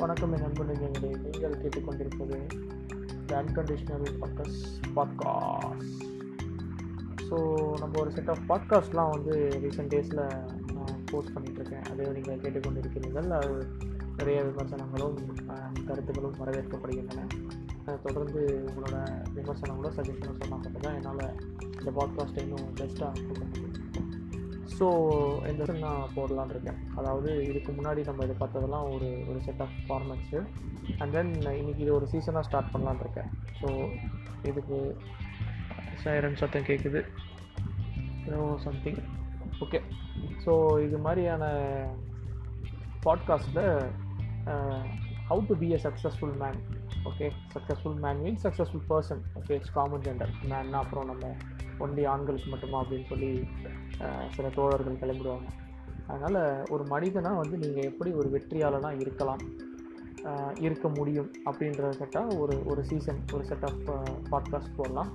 வணக்கம் என் நண்பர்களே நீங்கள் கேட்டுக்கொண்டிருப்பது the unconditional bucks podcast so நம்ம ஒரு செட் ஆஃப் பாட்காஸ்ட்லாம் வந்து ரீசெண்ட் டேஸில் நான் போஸ்ட் பண்ணிகிட்ருக்கேன் அதை நீங்கள் கேட்டுக்கொண்டிருக்கிறீர்கள். அது நிறைய விமர்சனங்களும் கருத்துக்களும் வரவேற்கப்படுகின்றன. தொடர்ந்து உங்களோட விமர்சனங்களும் சஜஷனும் சொன்னால் மட்டும்தான் என்னால் இந்த பாட்காஸ்ட்டை இன்னும் பெஸ்ட்டாக கொடுக்க முடியும். ஸோ இந்த நான் போடலான்னு இருக்கேன். அதாவது இதுக்கு முன்னாடி நம்ம இதை பார்த்ததெல்லாம் ஒரு ஒரு set of formats and then இன்றைக்கி இது ஒரு சீசனாக ஸ்டார்ட் பண்ணலான்னு இருக்கேன். ஸோ இதுக்கு சைரன் சத்தம் கேட்குது ஏதோ சம்திங் ஓகே ஸோ இது மாதிரியான பாட்காஸ்ட்டில் how to be a successful man okay successful man means successful person okay it's common gender மேன்னா அப்புறம் நம்ம ஒன்லி ஆண்களுக்கு மட்டுமா அப்படின்னு சொல்லி சில தோழர்கள் கிளம்பிடுவாங்க. அதனால் ஒரு மனிதனாக வந்து நீங்கள் எப்படி ஒரு வெற்றியாளனாக இருக்கலாம் இருக்க முடியும் அப்படின்றத கேட்டால் ஒரு ஒரு சீசன் ஒரு செட் ஆஃப் பாட்காஸ்ட் போடலாம்.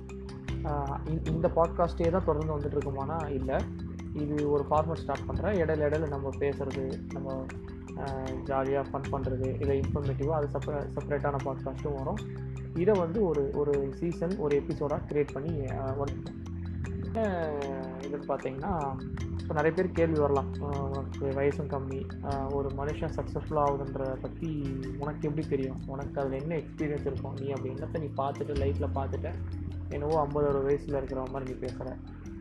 இந்த- பாட்காஸ்ட்டே தான் தொடர்ந்து வந்துட்டு இருக்குமானா இல்லை. இது ஒரு ஃபார்மட் ஸ்டார்ட் பண்ணுறேன் இடையில இடையில நம்ம பேசுகிறது நம்ம ஜாலியாக ஃபன் பண்ணுறது இதை இன்ஃபர்மேட்டிவாக அது செப்பரே செப்பரேட்டான பாட்காஸ்ட்டும் வரும். இதை வந்து ஒரு ஒரு சீசன் ஒரு எபிசோடாக க்ரியேட் பண்ணி என்ன இதுன்னு பார்த்தீங்கன்னா இப்போ நிறைய பேர் கேள்வி வரலாம். உனக்கு வயசும் கம்மி. ஒரு மனுஷன் சக்ஸஸ்ஃபுல் ஆகுதுன்றத பற்றி உனக்கு எப்படி தெரியும்? உனக்கு அதில் என்ன எக்ஸ்பீரியன்ஸ் இருக்கும்? நீ அப்படி என்னத்தை நீ பார்த்துட்டு லைஃப்பில் பார்த்துட்டு என்னவோ ஐம்பது அறுபது வயசில் இருக்கிற மாதிரி நீ பேசுகிற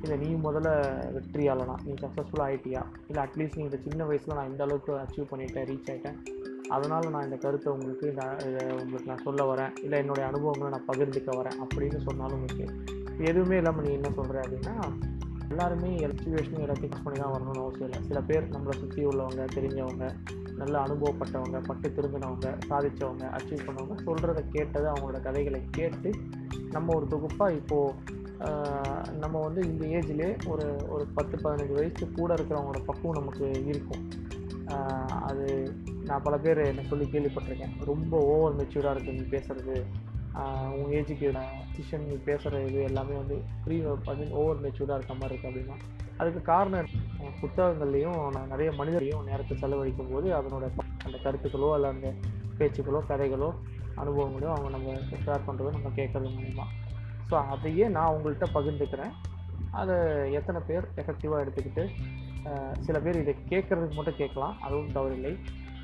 இல்லை நீ முதல்ல வெற்றியாளனா நீ சக்ஸஸ்ஃபுல் ஆகிட்டியா இல்லை அட்லீஸ்ட் நீ இந்த சின்ன வயசில் நான் இந்த அளவுக்கு அச்சீவ் பண்ணிட்டேன் ரீச் ஆகிட்டேன் அதனால் நான் இந்த கருத்தை உங்களுக்கு நான் உங்களுக்கு நான் சொல்ல வரேன். இல்லை என்னுடைய அனுபவங்களை நான் பகிர்ந்துக்க வரேன். அப்படின்னு சொன்னாலும் ஓகே எதுவுமே இல்லாமல் நீ என்ன சொல்கிற அப்படின்னா எல்லாருமே சுச்சுவேஷனும் எல்லாத்தையும் ஃபிக்ஸ் பண்ணி தான் வரணும்னு அவசியம் இல்லை. சில பேர் நம்மளை சுற்றி உள்ளவங்க தெரிஞ்சவங்க நல்ல அனுபவப்பட்டவங்க பட்டு திரும்பினவங்க சாதித்தவங்க அச்சீவ் பண்ணவங்க சொல்கிறத கேட்டது அவங்களோட கதைகளை கேட்டு நம்ம ஒரு தொகுப்பாக இப்போது நம்ம வந்து இந்த ஏஜ்லேயே ஒரு ஒரு பத்து பதினஞ்சு வயசு கூட இருக்கிறவங்களோட பக்குவம் நமக்கு இருக்கும். அது நான் பல பேர் என்ன சொல்லி கேள்விப்பட்டிருக்கேன். ரொம்ப ஓவர் மெச்சூர்டாக இருக்குது நீ பேசுகிறது உங்கள் ஏஜுக்கு டிசிஷன் நீ பேசுகிற இது எல்லாமே வந்து ப்ரீ அது ஓவர் மெச்சூர்டாக இருக்க மாதிரி இருக்குது அப்படின்னா அதுக்கு காரணம் புத்தகங்கள்லேயும் புத்தகங்கள்லையும் நான் நிறைய மனிதரையும் நேரத்தை செலவழிக்கும் போது அதனோட அந்த கருத்துக்களோ அல்ல அந்த பேச்சுக்களோ கதைகளோ அனுபவங்களோ அவங்க நம்ம ஷேர் பண்ணுறது நம்ம கேட்கறது மூலிமா ஸோ அதையே நான் உங்கள்கிட்ட பகிர்ந்துக்கிறேன். அதை எத்தனை பேர் எஃபெக்டிவாக எடுத்துக்கிட்டு சில பேர் இதை கேட்குறதுக்கு மட்டும் கேட்கலாம் அதுவும் தவறில்லை.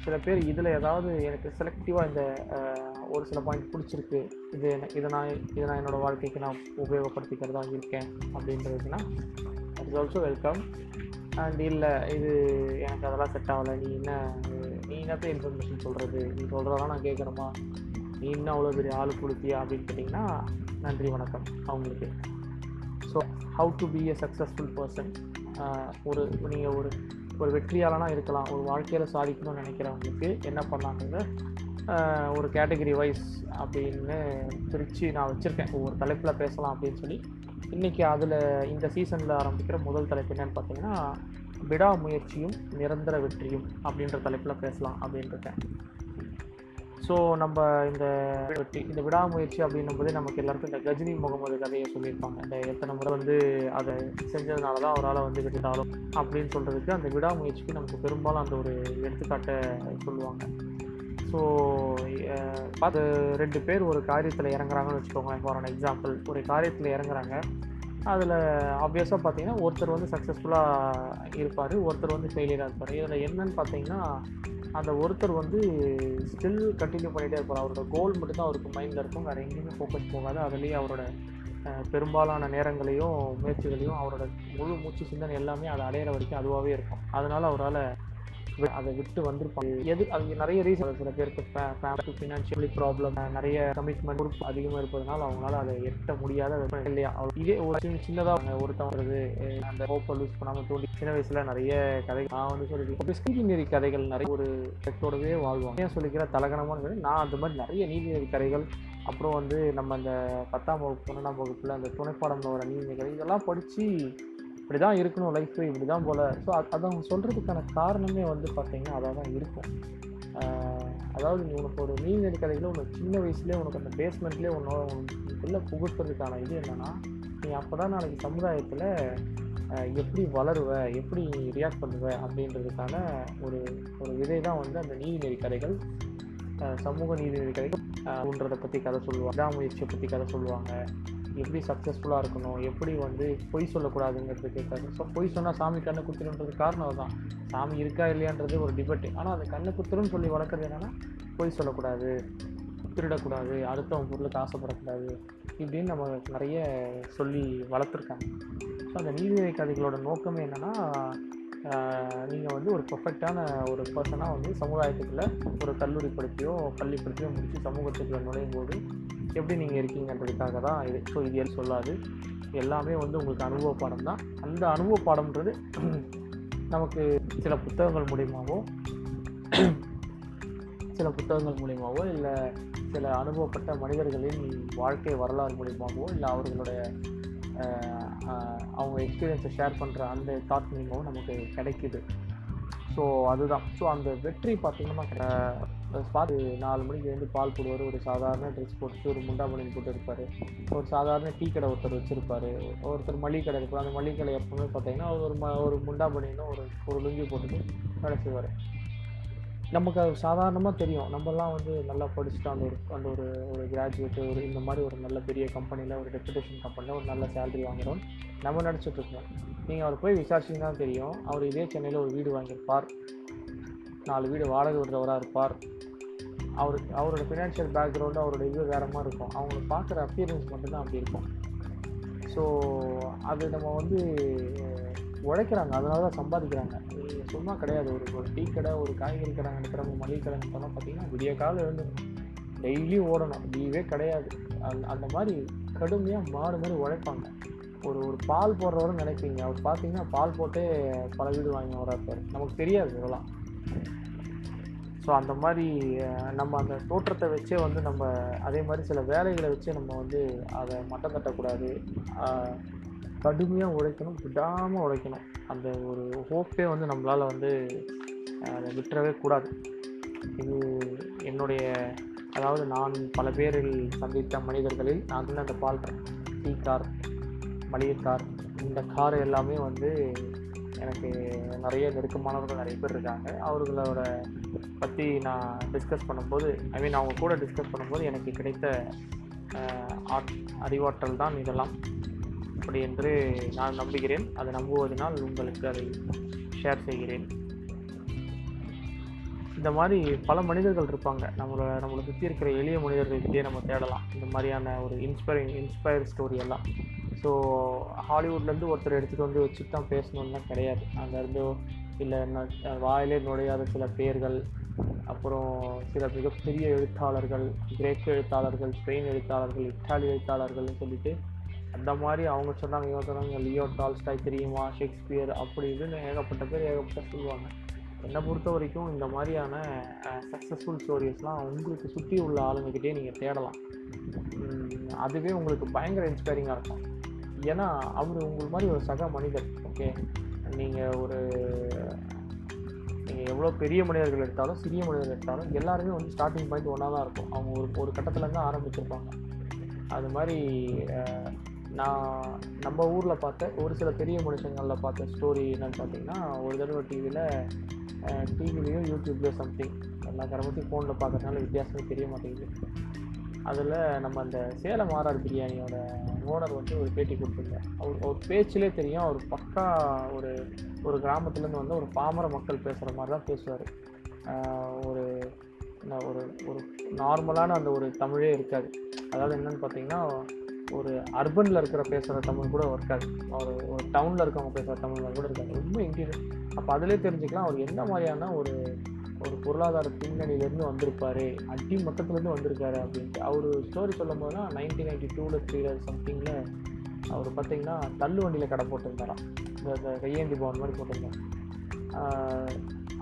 சில பேர் இதில் ஏதாவது எனக்கு செலக்டிவாக இந்த ஒரு சில பாயிண்ட் பிடிச்சிருக்கு. இது இதை நான் இதை நான் என்னோடய வாழ்க்கைக்கு நான் உபயோகப்படுத்திக்கிறதா இருக்கேன் அப்படின்றதுன்னா இட்ஸ் ஆல்சோ வெல்கம் அண்ட் இல்லை இது எனக்கு அதெல்லாம் செட் ஆகலை. நீ என்ன நீ என்னத்த இன்ஃபர்மேஷன் சொல்கிறது நீ சொல்கிறதெல்லாம் நான் கேட்குறோமா நீ இன்னும் அவ்வளோ பெரிய ஆள் கொடுத்தியா அப்படின்னு கேட்டிங்கன்னா நன்றி வணக்கம். அவங்களுக்கு. So how to be a successful person ஒரு நீங்கள் ஒரு ஒரு வெற்றியாளனாக இருக்கலாம். ஒரு வாழ்க்கையில் சாதிக்கணும்னு நினைக்கிறவங்களுக்கு என்ன பண்ணலாங்கிறத ஒரு கேட்டகரி வைஸ் அப்படின்னு பிரித்து நான் வச்சுருக்கேன். ஒவ்வொரு தலைப்பில் பேசலாம் அப்படின்னு சொல்லி. இன்றைக்கி அதில் இந்த சீசனில் ஆரம்பிக்கிற முதல் தலைப்பு என்னன்னு பார்த்தீங்கன்னா விடாமுயற்சியும் நிரந்தர வெற்றியும் அப்படின்ற தலைப்பில் பேசலாம் அப்படின்ட்டுருக்கேன் ஸோ நம்ம இந்த வெற்றி இந்த விடாமுயற்சி அப்படின்னும் போதே நமக்கு எல்லாருக்கும் இந்த கஜினி முகமது கதையை சொல்லியிருப்பாங்க. இந்த எத்தனை முறை வந்து அதை செஞ்சதுனால தான் அவரால் வந்து வெற்றிட்டாலும் அப்படின்னு சொல்கிறதுக்கு அந்த விடாமுயற்சிக்கு நமக்கு பெரும்பாலும் அந்த ஒரு எடுத்துக்காட்டை சொல்லுவாங்க. ஸோ அது ரெண்டு பேர் ஒரு காரியத்தில் இறங்குறாங்கன்னு வச்சுக்கோங்களேன். ஃபார் an எக்ஸாம்பிள் ஒரு காரியத்தில் இறங்குறாங்க. அதில் ஆப்வியஸாக பார்த்தீங்கன்னா ஒருத்தர் வந்து சக்ஸஸ்ஃபுல்லாக இருப்பார் ஒருத்தர் வந்து ஃபெயிலியராக இருப்பார். இதில் என்னன்னு பார்த்தீங்கன்னா அந்த ஒருத்தர் வந்து ஸ்டில் கண்டினியூ பண்ணிகிட்டே இருப்பார். அவரோட கோல் மட்டும்தான் அவருக்கு மைண்டில் இருக்கும். வேறு எங்கேயுமே ஃபோக்கஸ் போகாது. அதுலேயே அவரோட பெரும்பாலான நேரங்களையும் முயற்சிகளையும் அவரோட முழு மூச்சு சிந்தனை எல்லாமே அதை அடையிற வரைக்கும் அதுவாகவே இருக்கும். அதனால் அவரால் அதை விட்டு வந்திருப்பாங்க. எது அவங்க நிறைய ரீசன் சில பேருக்கு ஃபினான்ஷியலி ப்ராப்ளம் நிறைய கமிட்மெண்ட் பொறுப்பு அதிகமாக இருப்பதனால அவங்களால அதை எட்ட முடியாத இல்லையா? இதே ஒரு சின்ன சின்னதாக ஒருத்தவங்க அந்த ஹோப்பை லூஸ் பண்ணாமல் தோண்டி சின்ன வயசில் நிறைய கதை நான் வந்து சொல்லிட்டு நீதிநெறி கதைகள் நிறைய ஒரு செக்டோடவே வாழ்வாங்க. ஏன் சொல்லிக்கிற தலகணமான நான் அந்த மாதிரி நிறைய நீதிநெறி கதைகள் அப்புறம் வந்து நம்ம அந்த பத்தாம் வகுப்பு பன்னெண்டாம் வகுப்பில் அந்த துணைப்பாடம் வர நீதிநெறி இதெல்லாம் படித்து இப்படி தான் இருக்கணும் லைஃப் இப்படி தான் போல். ஸோ அது அவங்க சொல்கிறதுக்கான காரணமே வந்து பார்த்தீங்கன்னா அதாக தான் இருக்கும் அதாவது நீ உனக்கு ஒரு நீதிநெறி கதையில் உனக்கு சின்ன வயசுலேயே உனக்கு அந்த பேஸ்மெண்ட்லேயே உன்னோட உனக்குள்ளே புகுத்துறதுக்கான இது என்னென்னா நீ அப்போ தான் நாளைக்கு சமுதாயத்தில் எப்படி வளருவ எப்படி ரியாக்ட் பண்ணுவ அப்படின்றதுக்கான ஒரு ஒரு விதை தான் வந்து அந்த நீதிநெறி கதைகள். சமூக நீதிநெறி கதைகள் ஊன்றதை பற்றி கதை சொல்லுவாங்க விடாமுயற்சியை பற்றி கதை சொல்லுவாங்க. எப்படி சக்ஸஸ்ஃபுல்லாக இருக்கணும் எப்படி வந்து பொய் சொல்லக்கூடாதுங்கிறதுக்கு கதை ஸோ பொய் சொன்னால் சாமி கண்ணை குத்துருன்றது காரணம் தான் சாமி இருக்கா இல்லையான்றது ஒரு டிபெட்டு ஆனால் அது கண்ணை குத்துருன்னு சொல்லி வளர்க்குறது என்னென்னா பொய் சொல்லக்கூடாது திருடக்கூடாது அடுத்தவங்க பொருளுக்கு ஆசைப்படக்கூடாது இப்படின்னு நம்ம நிறைய சொல்லி வளர்த்துருக்காங்க. ஸோ அந்த நீதிநிலை கதைகளோட நோக்கமே என்னென்னா நீங்கள் வந்து ஒரு பர்ஃபெக்டான ஒரு பர்சனாக வந்து சமுதாயத்துக்குள்ளே ஒரு கல்லூரி படிப்பையோ பள்ளி படிப்பையோ முடித்து சமூகத்துக்குள்ளே நுழையும் போது எப்படி நீங்கள் இருக்கீங்கன்றதுக்காக தான் இது. ஸோ இது சொல்லாது? எல்லாமே வந்து உங்களுக்கு அனுபவ பாடம் தான். அந்த அனுபவ பாடம்ன்றது நமக்கு சில புத்தகங்கள் மூலியமாகவோ சில புத்தகங்கள் மூலியமாகவோ இல்லை சில அனுபவப்பட்ட மனிதர்களின் வாழ்க்கை வரலாறு மூலியமாகவோ இல்லை அவர்களுடைய அவங்க எக்ஸ்பீரியன்ஸை ஷேர் பண்ணுற அந்த தாட் மூலியமாகவும் நமக்கு கிடைக்குது. ஸோ அதுதான். ஸோ அந்த வெற்றி பார்த்தீங்கன்னா பார்த்து நாலு மணிக்கு வந்து பால் போடுவார். ஒரு சாதாரண ட்ரெஸ் போட்டுட்டு ஒரு முண்டா பனியன் போட்டு இருப்பார். ஒரு சாதாரண டீ கடை ஒருத்தர் வச்சுருப்பாரு. ஒருத்தர் மளிகை கடை இருப்பார். அந்த மளிகை கடை எப்பவுமே பார்த்தீங்கன்னா ஒரு ம ஒரு முண்டா பனியனும் ஒரு ஒரு லுங்கி போட்டுட்டு வேலை செய்வார். நமக்கு அது சாதாரணமாக தெரியும். நம்மலாம் வந்து நல்லா படிச்சுட்டு அந்த ஒரு அந்த ஒரு ஒரு கிராஜுவேட்டு ஒரு இந்த மாதிரி ஒரு நல்ல பெரிய கம்பெனியில் ஒரு டெபுடேஷன் கம்பெனியில் ஒரு நல்ல சேலரி வாங்குறோம். நம்ம நினச்சிட்ருக்கோம் நீங்கள் அவர் போய் விசாரிச்சிங்கன்னா தான் தெரியும். அவர் இதே சென்னையில் ஒரு வீடு வாங்கியிருப்பார். நாலு வீடு வாடகை விடுறவராக இருப்பார். அவருக்கு அவரோட ஃபினான்ஷியல் பேக்ரவுண்டு அவரோட இது வேற மாதிரி இருக்கும். அவங்களை பார்க்குற அப்பியரன்ஸ் மட்டும்தான் அப்படி இருக்கும். ஸோ அது நம்ம வந்து உழைக்கிறாங்க. அதனால தான் சம்பாதிக்கிறாங்க. சும்மா கிடையாது. ஒரு ஒரு டீ கடை ஒரு காய்கறி கடை நடத்துகிறவங்க மளிகை கடை நடத்துகிறோம் பார்த்தீங்கன்னா விடிய காலம் எழுந்து டெய்லி ஓடணும். லீவே கிடையாது. அந்த அந்த மாதிரி கடுமையாக மாடு மாதிரி உழைப்பாங்க. ஒரு ஒரு பால் போடுறவரும் நினைப்பீங்க. அவர் பார்த்தீங்கன்னா பால் போட்டே பல வீடு வாங்கி வராப்பார் நமக்கு தெரியாது இதெல்லாம். ஸோ அந்த மாதிரி நம்ம அந்த தோற்றத்தை வச்சே வந்து நம்ம அதே மாதிரி சில வேலைகளை வச்சே நம்ம வந்து அதை மட்டம் தட்டக்கூடாது. கடுமையாக உழைக்கணும் விடாமல் உழைக்கணும் அந்த ஒரு ஹோப்பே வந்து நம்மளால் வந்து அதை விட்டுறவே கூடாது. இது என்னுடைய அதாவது நான் பல பேரில் சந்தித்த மனிதர்களில் நான் வந்து அந்த பால் டீ கார் மளிகை கார் இந்த கார் எல்லாமே வந்து எனக்கு நிறைய நெருக்கமானவர்கள் நிறைய பேர் இருக்காங்க. அவர்களோட பற்றி நான் டிஸ்கஸ் பண்ணும்போது ஐ மீன் அவங்க கூட டிஸ்கஸ் பண்ணும்போது எனக்கு கிடைத்த அறிவாற்றல் தான் இதெல்லாம். அப்படி என்று நான் நம்புகிறேன். அதை நம்புவதனால் உங்களுக்கு அதை ஷேர் செய்கிறேன். இந்த மாதிரி பல மனிதர்கள் இருப்பாங்க. நம்மளை நம்மளை சுற்றி இருக்கிற எளிய மனிதர்கள்கிட்டயே நம்ம தேடலாம். இந்த மாதிரியான ஒரு இன்ஸ்பைரிங் இன்ஸ்பயர் ஸ்டோரி எல்லாம். ஸோ ஹாலிவுட்லேருந்து ஒருத்தர் எடுத்துகிட்டு வந்து வச்சுட்டு தான் பேசணும்லாம் கிடையாது. அங்கேருந்து இல்லை வாயிலே நுழையாத சில பேர்கள் அப்புறம் சில மிகப்பெரிய எழுத்தாளர்கள் கிரேக்க எழுத்தாளர்கள் ஸ்பெயின் எழுத்தாளர்கள் இத்தாலி எழுத்தாளர்கள்னு சொல்லிட்டு அந்த மாதிரி அவங்க சொன்னாங்க இவங்க சொன்னாங்க லியோ டால்ஸ்டாய் தெரியுமா ஷேக்ஸ்பியர் அப்படி இப்படின்னு ஏகப்பட்ட பேர் ஏகப்பட்ட சொல்லுவாங்க. என்னை பொறுத்த வரைக்கும் இந்த மாதிரியான சக்ஸஸ்ஃபுல் ஸ்டோரிஸ்லாம் உங்களுக்கு சுற்றி உள்ள ஆளுங்கக்கிட்டே நீங்கள் தேடலாம். அதுவே உங்களுக்கு பயங்கர இன்ஸ்பைரிங்காக இருக்கும். ஏன்னா அவர் உங்கள் மாதிரி ஒரு சக மனிதர் ஓகே நீங்கள் ஒரு நீங்கள் எவ்வளோ பெரிய மனிதர்கள் எடுத்தாலும் சிறிய மனிதர்கள் எடுத்தாலும் எல்லாருமே வந்து ஸ்டார்டிங் பாயிண்ட் ஒன்றா தான் இருக்கும். அவங்க ஒரு ஒரு கட்டத்துலேருந்து ஆரம்பிச்சிருப்பாங்க. அது மாதிரி நான் நம்ம ஊரில் பார்த்த ஒரு சில பெரிய மனுஷங்களில் பார்த்த ஸ்டோரி என்னன்னு பார்த்தீங்கன்னா ஒரு தடவை டிவியில் டிவிலேயோ யூடியூப்லேயோ சம்திங் எல்லா கரமத்தையும் ஃபோனில் பார்க்கறதுனால வித்தியாசமே தெரிய மாட்டேங்குது. அதில் நம்ம அந்த சேலம் ஆர்ஆர் பிரியாணியோட ஓனர் வந்து ஒரு பேட்டி கொடுத்துருந்தேன் அவர் அவர் பேச்சிலே தெரியும் அவர் பக்கா ஒரு ஒரு கிராமத்துலேருந்து வந்து ஒரு பாமர மக்கள் பேசுகிற மாதிரி தான் பேசுவார். ஒரு ஒரு ஒரு நார்மலான அந்த ஒரு தமிழே இருக்காது. அதாவது என்னென்னு பார்த்தீங்கன்னா ஒரு அர்பனில் இருக்கிற பேசுகிற தமிழ் கூட இருக்காது ஒரு ஒரு டவுனில் இருக்கவங்க பேசுகிற தமிழ் கூட இருக்காது. ரொம்ப இன்டீரியர் அப்போ அதிலே தெரிஞ்சுக்கலாம் அவர் என்ன மாதிரியான ஒரு ஒரு பொருளாதார பின்னணியிலேருந்து வந்திருப்பார் அடி மட்டத்துலேருந்து வந்திருக்காரு அப்படின்ட்டு. அவர் ஸ்டோரி சொல்லும் போதுனா நைன்டீன் நைன்டி டூவில் த்ரீ சம்திங்கில் அவர் பார்த்தீங்கன்னா தள்ளு வண்டியில் கடை போட்டிருந்தாராம். இந்த இந்த கையேந்தி பவன் மாதிரி போட்டிருந்தார்.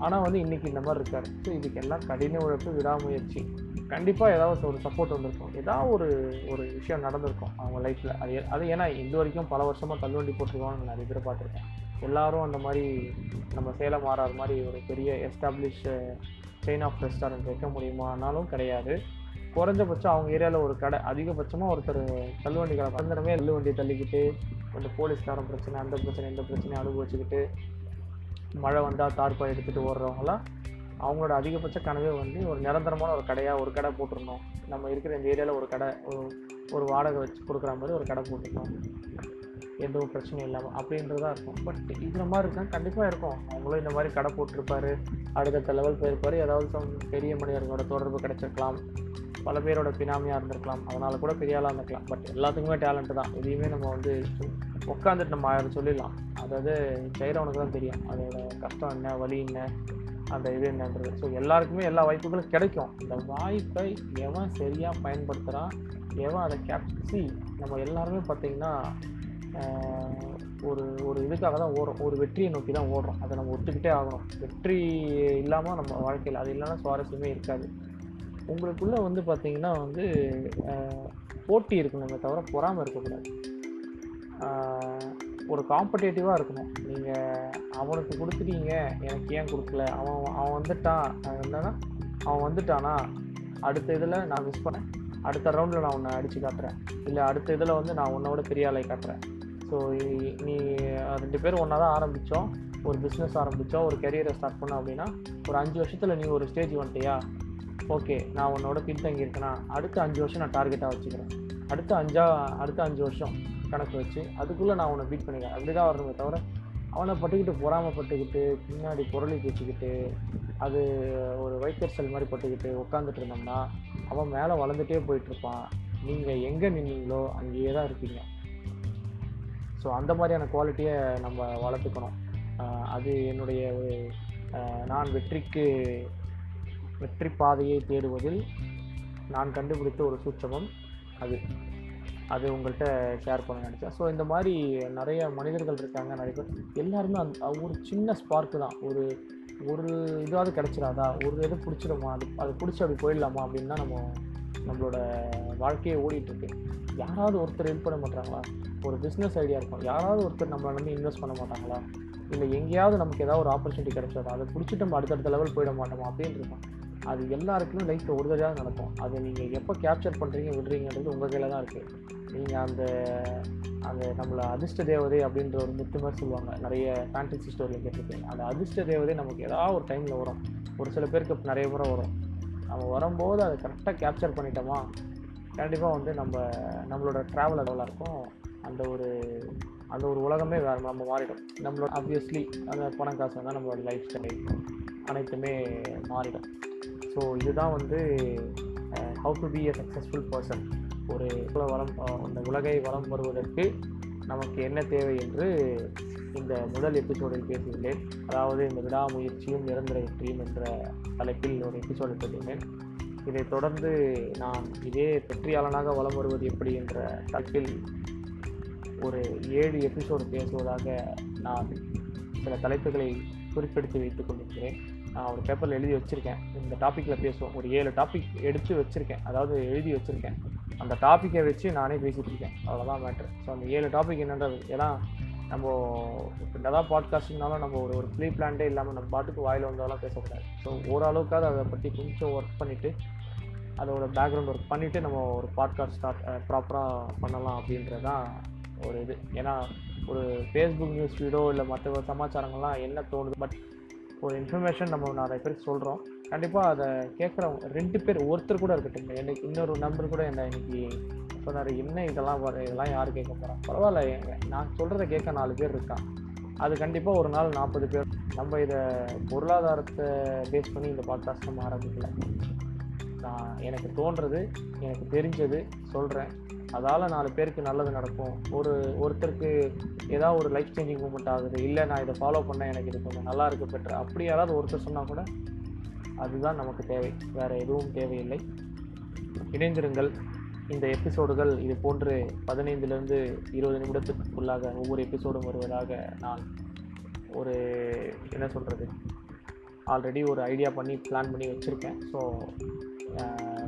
ஆனால் வந்து இன்னைக்கு இந்த மாதிரி இருக்கார். ஸோ இதுக்கெல்லாம் கடின உழைப்பு விடாமுயற்சி. கண்டிப்பாக ஏதாவது ஒரு சப்போர்ட் வந்திருக்கும். ஏதாவது ஒரு ஒரு விஷயம் நடந்திருக்கும் அவங்க லைஃப்பில் அது அது ஏன்னா இது வரைக்கும் பல வருஷமாக தள்ளுவண்டி போட்டிருக்கோம்னு நிறைய பேர் பார்த்துருக்கேன். எல்லாரும் அந்த மாதிரி நம்ம சேலம் மாறாத மாதிரி ஒரு பெரிய எஸ்டாப்ளிஷ் செயின் ஆஃப் ரெஸ்டாரண்ட் வைக்க முடியுமானாலும் கிடையாது. குறைஞ்சபட்சம் அவங்க ஏரியாவில் ஒரு கடை அதிகபட்சமாக ஒருத்தர் தள்ளுவண்டி கடை பந்தரமே தள்ளுவண்டியை தள்ளிக்கிட்டு அந்த போலீஸ்காரன் பிரச்சனை அந்த பிரச்சனை இந்த பிரச்சனையை அனுபவிச்சுக்கிட்டு மழை வந்தால் தார்பாய் எடுத்துகிட்டு ஓடுறவங்களாம் அவங்களோட அதிகபட்ச கனவே வந்து ஒரு நிரந்தரமான ஒரு கடையாக ஒரு கடை போட்டிருந்தோம். நம்ம இருக்கிற இந்த ஏரியாவில் ஒரு கடை ஒரு ஒரு வாடகை வச்சு கொடுக்குற மாதிரி ஒரு கடை போட்டிருந்தோம். எந்த ஒரு பிரச்சனையும் இல்லாமல் அப்படின்றதா இருக்கும். பட் இந்த மாதிரி இருக்கா கண்டிப்பாக இருக்கும். அவங்களும் இந்த மாதிரி கடை போட்டிருப்பாரு. அடுத்தடுத்த லெவல் போயிருப்பார். ஏதாவது பெரிய மனிதர்களோட தொடர்பு கிடச்சிருக்கலாம். பல பேரோட பினாமியாக இருந்திருக்கலாம். அதனால் கூட பெரிய ஆளாக இருந்திருக்கலாம். பட் எல்லாத்துக்குமே டேலண்ட்டு தான். எதையுமே நம்ம வந்து உட்காந்துட்டு நம்ம ஆயிரம் சொல்லிடலாம். அதாவது செய்கிறவனுக்கு தான் தெரியும். அதோட கஷ்டம் என்ன வலி என்ன அந்த இது என்னன்றது. ஸோ எல்லாருக்குமே எல்லா வாய்ப்புகளும் கிடைக்கும். இந்த வாய்ப்பை எவன் சரியாக பயன்படுத்துகிறான் எவன் அதை கேப்சி நம்ம எல்லாருமே பார்த்திங்கன்னா ஒரு ஒரு இதுக்காக தான் ஓடுறோம். ஒரு வெற்றியை நோக்கி தான் ஓடுறோம். அதை நம்ம ஒத்துக்கிட்டே ஆகணும். வெற்றி இல்லாமல் நம்ம வாழ்க்கையில் அது இல்லைன்னா சுவாரஸ்யமே இருக்காது. உங்களுக்குள்ளே வந்து பார்த்தீங்கன்னா வந்து போட்டி இருக்கணுமே தவிர பொறாமை இருக்கக்கூடாது. ஒரு காம்படேட்டிவாக இருக்கணும். நீங்கள் அவனுக்கு கொடுத்துட்டீங்க எனக்கு ஏன் கொடுக்கல? அவன் அவன் வந்துட்டான். என்னன்னா அவன் வந்துட்டானா? அடுத்த இதில் நான் மிஸ் பண்ணேன். அடுத்த ரவுண்டில் நான் உன்னை அடித்து காட்டுறேன். இல்லை அடுத்த இதில் வந்து நான் உன்னோட பெரிய ஆளை காட்டுறேன். ஸோ நீ ரெண்டு பேரும் ஒன்றா தான் ஆரம்பித்தோம் ஒரு பிஸ்னஸ் ஆரம்பித்தோம் ஒரு கெரியரை ஸ்டார்ட் பண்ணோம் அப்படின்னா ஒரு அஞ்சு வருஷத்தில் நீ ஒரு ஸ்டேஜ் வந்துட்டியா? ஓகே நான் உன்னோட பின்தங்கி இருக்கேனா அடுத்த அஞ்சு வருஷம் நான் டார்கெட்டாக வச்சுக்கிறேன். அடுத்த அஞ்சா அடுத்த அஞ்சு வருஷம் கணக்கு வச்சு அதுக்குள்ளே நான் உன்னை பீட் பண்ணிக்கிறேன். அப்படி தான் வரணுமே தவிர அவனை பட்டுக்கிட்டு பொறாமப்பட்டுக்கிட்டு பின்னாடி பொருளை பேசிக்கிட்டு அது ஒரு வைத்தறிச்சல் மாதிரி பட்டுக்கிட்டு உட்காந்துட்டு இருந்தோம்னா அவன் மேலே வளர்ந்துட்டே போயிட்டுருப்பான். நீங்கள் எங்கே நின்னீங்களோ அங்கேயே தான் இருப்பீங்க. ஸோ அந்த மாதிரியான குவாலிட்டியை நம்ம வளர்த்துக்கணும். அது என்னுடைய ஒரு நான் வெற்றிக்கு வெற்றி பாதையை தேடுவதில் நான் கண்டுபிடித்த ஒரு சூட்சமம் அது. அது உங்கள்கிட்ட ஷேர் பண்ண நினச்சேன். ஸோ இந்த மாதிரி நிறைய மனிதர்கள் இருக்காங்க நிறைய பேர். எல்லாருமே அந்த ஒரு சின்ன ஸ்பார்க்கு தான். ஒரு ஒரு இதாவது கிடச்சிடாதா? ஒரு இது பிடிச்சிடுமா? அது அது பிடிச்சி அப்படி போயிடலாமா? அப்படின்னு தான் நம்ம நம்மளோட வாழ்க்கையே ஓடிட்டுருக்கு யாராவது ஒருத்தர் ஹெல்ப் பண்ண மாட்டாங்களா? ஒரு பிஸ்னஸ் ஐடியா இருக்கும். யாராவது ஒருத்தர் நம்மளை நம்பி இன்வெஸ்ட் பண்ண மாட்டாங்களா? இல்லை எங்கேயாவது நமக்கு ஏதாவது ஒரு ஆப்பர்ச்சுனிட்டி கிடைச்சதா? அதை பிடிச்சிட்டு நம்ம அடுத்தடுத்த லெவல் போயிட மாட்டோமா? அப்படின்னு இருக்கும் அது எல்லாருக்குமே லைஃப்பில் ஒரு தடவை நடக்கும். அதை நீங்கள் எப்போ கேப்சர் பண்ணுறீங்க விடுறீங்கன்றது உங்கள் கையில் தான் இருக்குது நீங்கள் அந்த அந்த நம்மளை அதிர்ஷ்ட தேவதை அப்படின்ற ஒரு முத்து மாதிரி சொல்லுவாங்க. நிறைய ஃபேண்டசி ஸ்டோரியில் கேட்டிருக்கீங்க அந்த அதிர்ஷ்ட தேவதை நமக்கு ஏதாவது ஒரு டைமில் வரும். ஒரு சில பேருக்கு நிறைய முறை வரும். நம்ம வரும்போது அதை கரெக்டாக கேப்சர் பண்ணிட்டோமா? கண்டிப்பாக வந்து நம்ம நம்மளோட ட்ராவல் அளவில் இருக்கும். அந்த ஒரு அந்த ஒரு உலகமே வேறு நம்ம மாறிடும். நம்மளோட ஆப்வியஸ்லி அந்த பணம் காசு வந்தால் நம்மளோட லைஃப் ஸ்டைல் அனைத்துமே மாறிடும். ஸோ இதுதான் வந்து how to be a successful person ஒரு வளம் அந்த உலகை வளம் வருவதற்கு நமக்கு என்ன தேவை என்று இந்த முதல் எபிசோடில் பேசியுள்ளேன். அதாவது இந்த விடாமுயற்சியும் நிரந்தர வெற்றியும் என்ற தலைப்பில் ஒரு எபிசோடை பேசியுள்ளேன். இதைத் தொடர்ந்து நான் இதே வெற்றியாளனாக வலம் வருவது எப்படி என்ற தலைப்பில் ஒரு ஏழு எபிசோடு பேசுவதாக நான் சில தலைப்புகளை குறிப்பெடுத்து வைத்துக் கொண்டிருக்கிறேன். நான் ஒரு பேப்பரில் எழுதி வச்சுருக்கேன். இந்த டாப்பிக்கில் பேசுவோம். ஒரு ஏழு டாபிக் எடுத்து வச்சுருக்கேன். அதாவது எழுதி வச்சுருக்கேன். அந்த டாப்பிக்கை வச்சு நானே பேசிகிட்டு இருக்கேன். அவ்வளோதான் மேட்ரு ஸோ அந்த ஏழு டாபிக் என்னன்றது ஏன்னா நம்ம என்னதான் பாட்காஸ்ட்னாலும் நம்ம ஒரு ஒரு ப்ரீ பிளான்டே இல்லாமல் நம்ம பாட்டுக்கு வாயில் வந்ததெல்லாம் பேசக்கூடாது. ஸோ ஓரளவுக்காவது அதை பற்றி கொஞ்சம் ஒர்க் பண்ணிவிட்டு அதோட பேக்ரவுண்ட் ஒர்க் பண்ணிவிட்டு நம்ம ஒரு பாட்காஸ்ட் ஸ்டார்ட் ப்ராப்பராக பண்ணலாம் அப்படின்றது தான் ஒரு இது. ஏன்னா ஒரு ஃபேஸ்புக் நியூஸ் ஃபீடோ இல்லை மற்ற சமாச்சாரங்கள்லாம் என்ன தோணுது? பட் ஒரு இன்ஃபர்மேஷன் நம்ம நிறைய பேருக்கு சொல்கிறோம் கண்டிப்பாக அதை கேட்குறவங்க ரெண்டு பேர் ஒருத்தர் கூட இருக்கட்டும். எனக்கு இன்னொரு நம்பர் கூட என்ன இன்னைக்கு சொன்னார் என்ன இதெல்லாம் வர இதெல்லாம் யார் கேட்க போகிறான் பரவாயில்ல நான் சொல்கிறத கேட்க நாலு பேர் இருக்கான் அது கண்டிப்பாக ஒரு நாள் நாற்பது பேர். நம்ம இதை பொருளாதாரத்தை பேஸ் பண்ணி இந்த பாட்காஸ்ட் நம்ம ஆரம்பிக்கல. நான் எனக்கு தோன்றது எனக்கு தெரிஞ்சது சொல்கிறேன் அதால் நாலு பேருக்கு நல்லது நடக்கும். ஒரு ஒருத்தருக்கு ஏதாவது ஒரு லைஃப் சேஞ்சிங் மூமெண்ட் ஆகுது. இல்லை நான் இதை ஃபாலோ பண்ணேன் எனக்கு இது கொஞ்சம் நல்லா இருக்கு பெற்று அப்படி யாராவது ஒருத்தர் சொன்னால் கூட அதுதான் நமக்கு தேவை. வேறு எதுவும் தேவையில்லை. இணைந்திருங்கள். இந்த எபிசோடுகள் இது போன்று பதினைந்துலேருந்து இருபது நிமிடத்துக்குள்ளாக ஒவ்வொரு எபிசோடும் வருவதாக நான் ஒரு என்ன சொல்கிறது ஆல்ரெடி ஒரு ஐடியா பண்ணி பிளான் பண்ணி வச்சுருக்கேன் ஸோ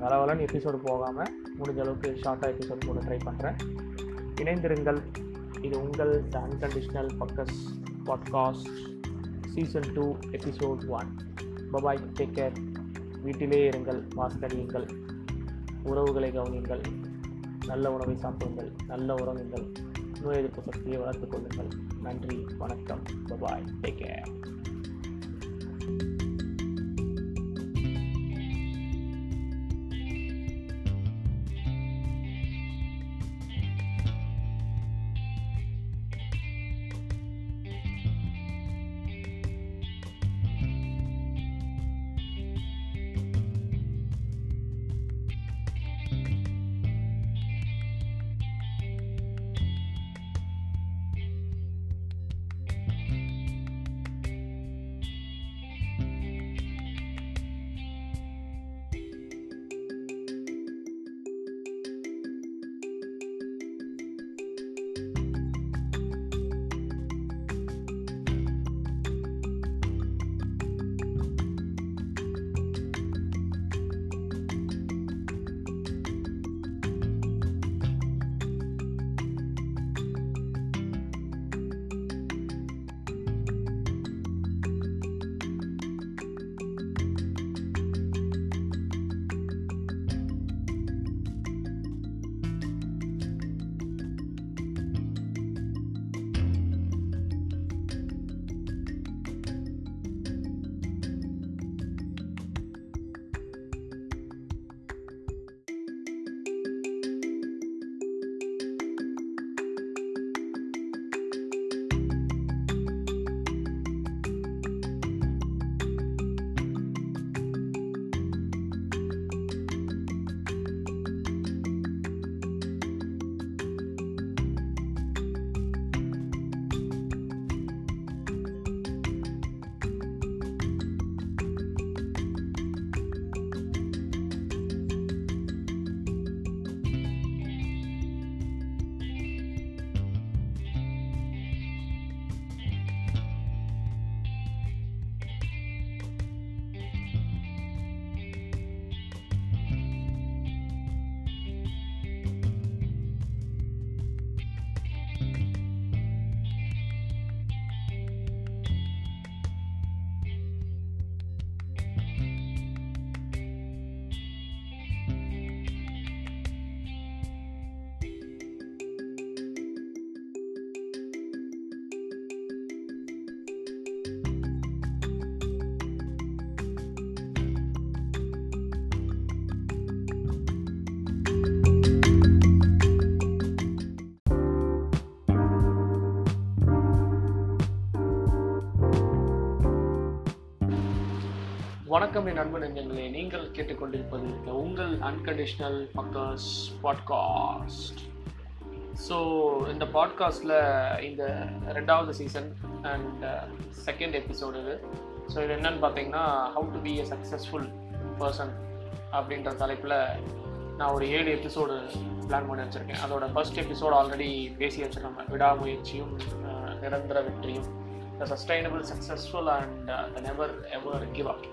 வள எபிசோடு போகாமல் முடிஞ்ச அளவுக்கு ஷார்ட்டாக எபிசோட் போட ட்ரை பண்ணுறேன் இணைந்திருங்கள். இது உங்கள் the unconditional bucks podcast season two episode one bubye take care வீட்டிலே இருங்கள். மாஸ்க் அணியுங்கள் உறவுகளை கவனியுங்கள். நல்ல உணவை சாப்பிடுங்கள். நல்ல உறவுங்கள். நோய் எதிர்ப்பு சக்தியை வளர்த்துக் கொள்ளுங்கள். நன்றி. வணக்கம். பபாய் டேக் கேர் வணக்கம் என் அன்பு நெஞ்சங்களே. நீங்கள் கேட்டுக்கொண்டிருப்பது உங்கள் அன்கண்டிஷனல் பக்கர்ஸ் பாட்காஸ்ட் ஸோ இந்த பாட்காஸ்டில் இந்த ரெண்டாவது சீசன் அண்ட் செகண்ட் எபிசோடு இது. ஸோ இது என்னன்னு பார்த்தீங்கன்னா how to be a successful person அப்படின்ற தலைப்பில் நான் ஒரு ஏழு எபிசோடு பிளான் பண்ணி வச்சுருக்கேன். அதோட ஃபர்ஸ்ட் எபிசோடு ஆல்ரெடி பேசி வச்சுருக்காங்க விடாமுயற்சியும் நிரந்தர வெற்றியும். The sustainable successful and the never ever give up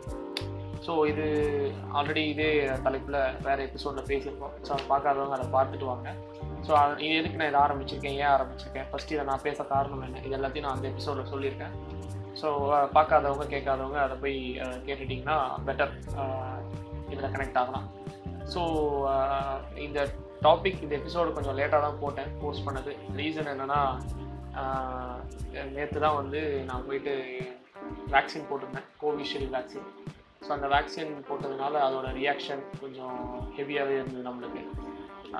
so இது ஆல்ரெடி இதே தலைப்பில் வேறு எபிசோடில் பேசியிருக்கோம். ஸோ அதை பார்க்காதவங்க அதை பார்த்துட்டு வாங்க. ஸோ இது எதுக்கு நான் இதை ஆரம்பிச்சிருக்கேன்? ஏன் ஆரம்பிச்சிருக்கேன்? ஃபஸ்ட்டு இதை நான் பேச காரணம் என்ன? இது எல்லாத்தையும் நான் அந்த எபிசோடில் சொல்லியிருக்கேன். ஸோ பார்க்காதவங்க கேட்காதவங்க அதை போய் கேட்டுட்டிங்கன்னா பெட்டர் இதில் கனெக்ட் ஆகலாம். ஸோ இந்த டாபிக் இந்த எபிசோடு கொஞ்சம் லேட்டாக தான் போட்டேன் போஸ்ட் பண்ணது. ரீசன் என்னென்னா நேற்று தான் வந்து நான் போயிட்டு வேக்சின் போட்டிருந்தேன் கோவிஷீல்டு வேக்சின் ஸோ அந்த வேக்சின் போட்டதுனால அதோட ரியாக்ஷன் கொஞ்சம் ஹெவியாகவே இருந்தது நம்மளுக்கு.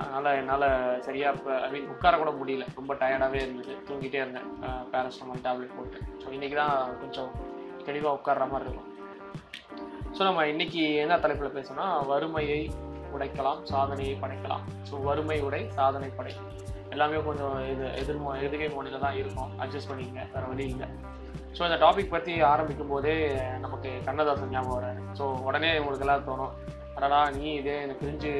அதனால் என்னால் சரியாக இப்போ ஐ மீன் உட்கார கூட முடியல. ரொம்ப டயர்டாகவே இருந்தது. தூங்கிட்டே இருந்தேன். பேரஸ்டமால் டேப்லெட் போட்டு. ஸோ இன்றைக்கி தான் கொஞ்சம் தெளிவாக உட்கார்ற மாதிரி இருக்கும். ஸோ நம்ம இன்றைக்கி என்ன தலைப்பில் பேசணும்னா வறுமையை உடைக்கலாம் சாதனையை படைக்கலாம். ஸோ வறுமை உடை சாதனை படை. எல்லாமே கொஞ்சம் இது எதிர்மோ எதிர்கை மொழியில் தான் இருக்கும். அட்ஜஸ்ட் பண்ணிக்கங்க. வேறு வழி இல்லை. ஸோ இந்த டாபிக் பற்றி ஆரம்பிக்கும் போதே நமக்கு கண்ணதாசன் ஞாபகம் வராரு ஸோ உடனே உங்களுக்கு எல்லாம் தோணும். அடடா நீ இதே எனக்கு பிரிஞ்சு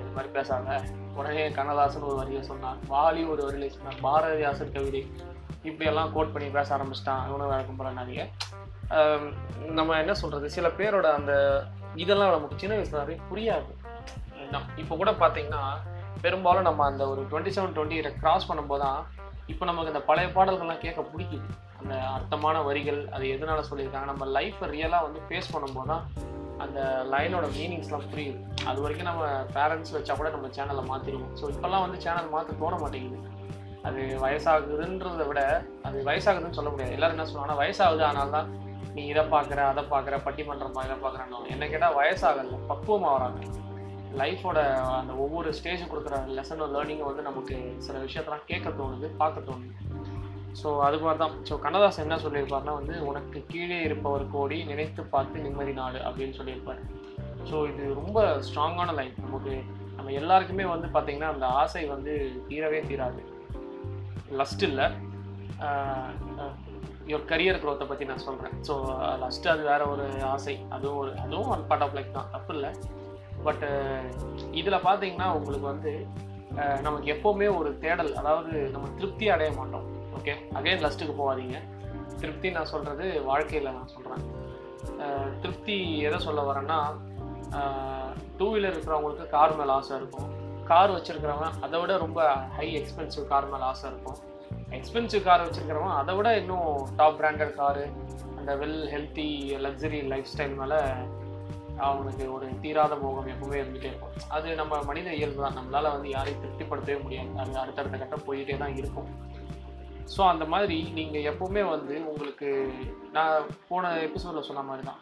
இது மாதிரி பேசாத. உடனே கண்ணதாசன் ஒரு வரியை சொன்னான். வாலி ஒரு வரியில சொன்னார் பாரதிதாசன் கவிதை. இப்படியெல்லாம் கோட் பண்ணி பேச ஆரம்பிச்சிட்டான். இவனும் வேலை கும்பலனாதிக நம்ம என்ன சொல்கிறது சில பேரோட அந்த இதெல்லாம் நமக்கு சின்ன வயசுல புரியாது. நம் இப்போ கூட பார்த்தீங்கன்னா பெரும்பாலும் நம்ம அந்த ஒரு டுவெண்ட்டி செவன் டுவெண்ட்டி கிராஸ் பண்ணும்போது தான் இப்போ நமக்கு இந்த பழைய பாடல்கள்லாம் கேட்க பிடிக்குது. அந்த அர்த்தமான வரிகள் அது எதனால சொல்லியிருக்காங்க நம்ம லைஃப்பை ரியலாக வந்து ஃபேஸ் பண்ணும்போது தான் அந்த லைனோட மீனிங்ஸ்லாம் புரியுது. அது வரைக்கும் நம்ம பேரண்ட்ஸ் வச்சா கூட நம்ம சேனலை மாற்றிடுவோம் ஸோ இப்போல்லாம் வந்து சேனல் மாற்ற தோண மாட்டேங்குது. அது வயசாகுதுன்றதை விட அது வயசாகுதுன்னு சொல்ல முடியாது. எல்லாரும் என்ன சொல்லுவாங்கன்னா வயசாகுது அதனால தான் நீ இதை பார்க்குற அதை பார்க்குற பட்டிமன்றமாக இதை பார்க்குறேன்னு என்ன கேட்டால் வயசாகல பக்குவமாக வராங்க. லைஃபோட அந்த ஒவ்வொரு ஸ்டேஜ் கொடுக்குற லெசனோ லேர்னிங்கை வந்து நமக்கு சில விஷயத்தெல்லாம் கேட்க தோணுது பார்க்க தோணுது. ஸோ அது மாதிரி தான் ஸோ கண்ணதாசன் என்ன சொல்லியிருப்பாருன்னா வந்து உனக்கு கீழே இருப்பவர் கோடி நினைத்து பார்த்து நிம்மதி நாடு அப்படின்னு சொல்லியிருப்பார். ஸோ இது ரொம்ப ஸ்ட்ராங்கான லைன் நமக்கு நம்ம எல்லாருக்குமே வந்து பார்த்திங்கன்னா அந்த ஆசை வந்து தீரவே தீராது. லஸ்ட் இல்லை. யுவர் கரியர் க்ரோத்தை பற்றி நான் சொல்கிறேன் ஸோ லஸ்ட்டு அது வேற ஒரு ஆசை. அதுவும் ஒரு அதுவும் ஒரு பார்ட் ஆஃப் லைஃப் தான். தப்பு இல்லை. பட்டு இதில் பார்த்தீங்கன்னா உங்களுக்கு வந்து நமக்கு எப்போவுமே ஒரு தேடல் அதாவது நம்ம திருப்தி அடைய மாட்டோம். ஓகே அகைன் லஸ்ட்டுக்கு போகாதீங்க. திருப்தி நான் சொல்கிறது வாழ்க்கையில் நான் சொல்கிறேன் திருப்தி எதை சொல்ல வரேன்னா டூ வீலர் இருக்கிறவங்களுக்கு கார் மேலே ஆசை இருக்கும். கார் வச்சுருக்கிறவன் அதை விட ரொம்ப ஹை எக்ஸ்பென்சிவ் கார் மேலே ஆசை இருக்கும். எக்ஸ்பென்சிவ் கார் வச்சுருக்கிறவன் அதை விட இன்னும் டாப் பிராண்டட் காரு அந்த well healthy luxury lifestyle மேலே அவனுக்கு ஒரு தீராத மோகம் எப்பவுமே இருந்துகிட்டே இருக்கும். அது நம்ம மனித இயல்பு தான். நம்மளால் வந்து யாரையும் திருப்திப்படுத்தவே முடியாது. அது அடுத்தடுத்த கட்டம் போயிட்டே தான் இருக்கும். ஸோ அந்த மாதிரி நீங்கள் எப்போவுமே வந்து உங்களுக்கு நான் போன எபிசோடில் சொன்ன மாதிரி தான்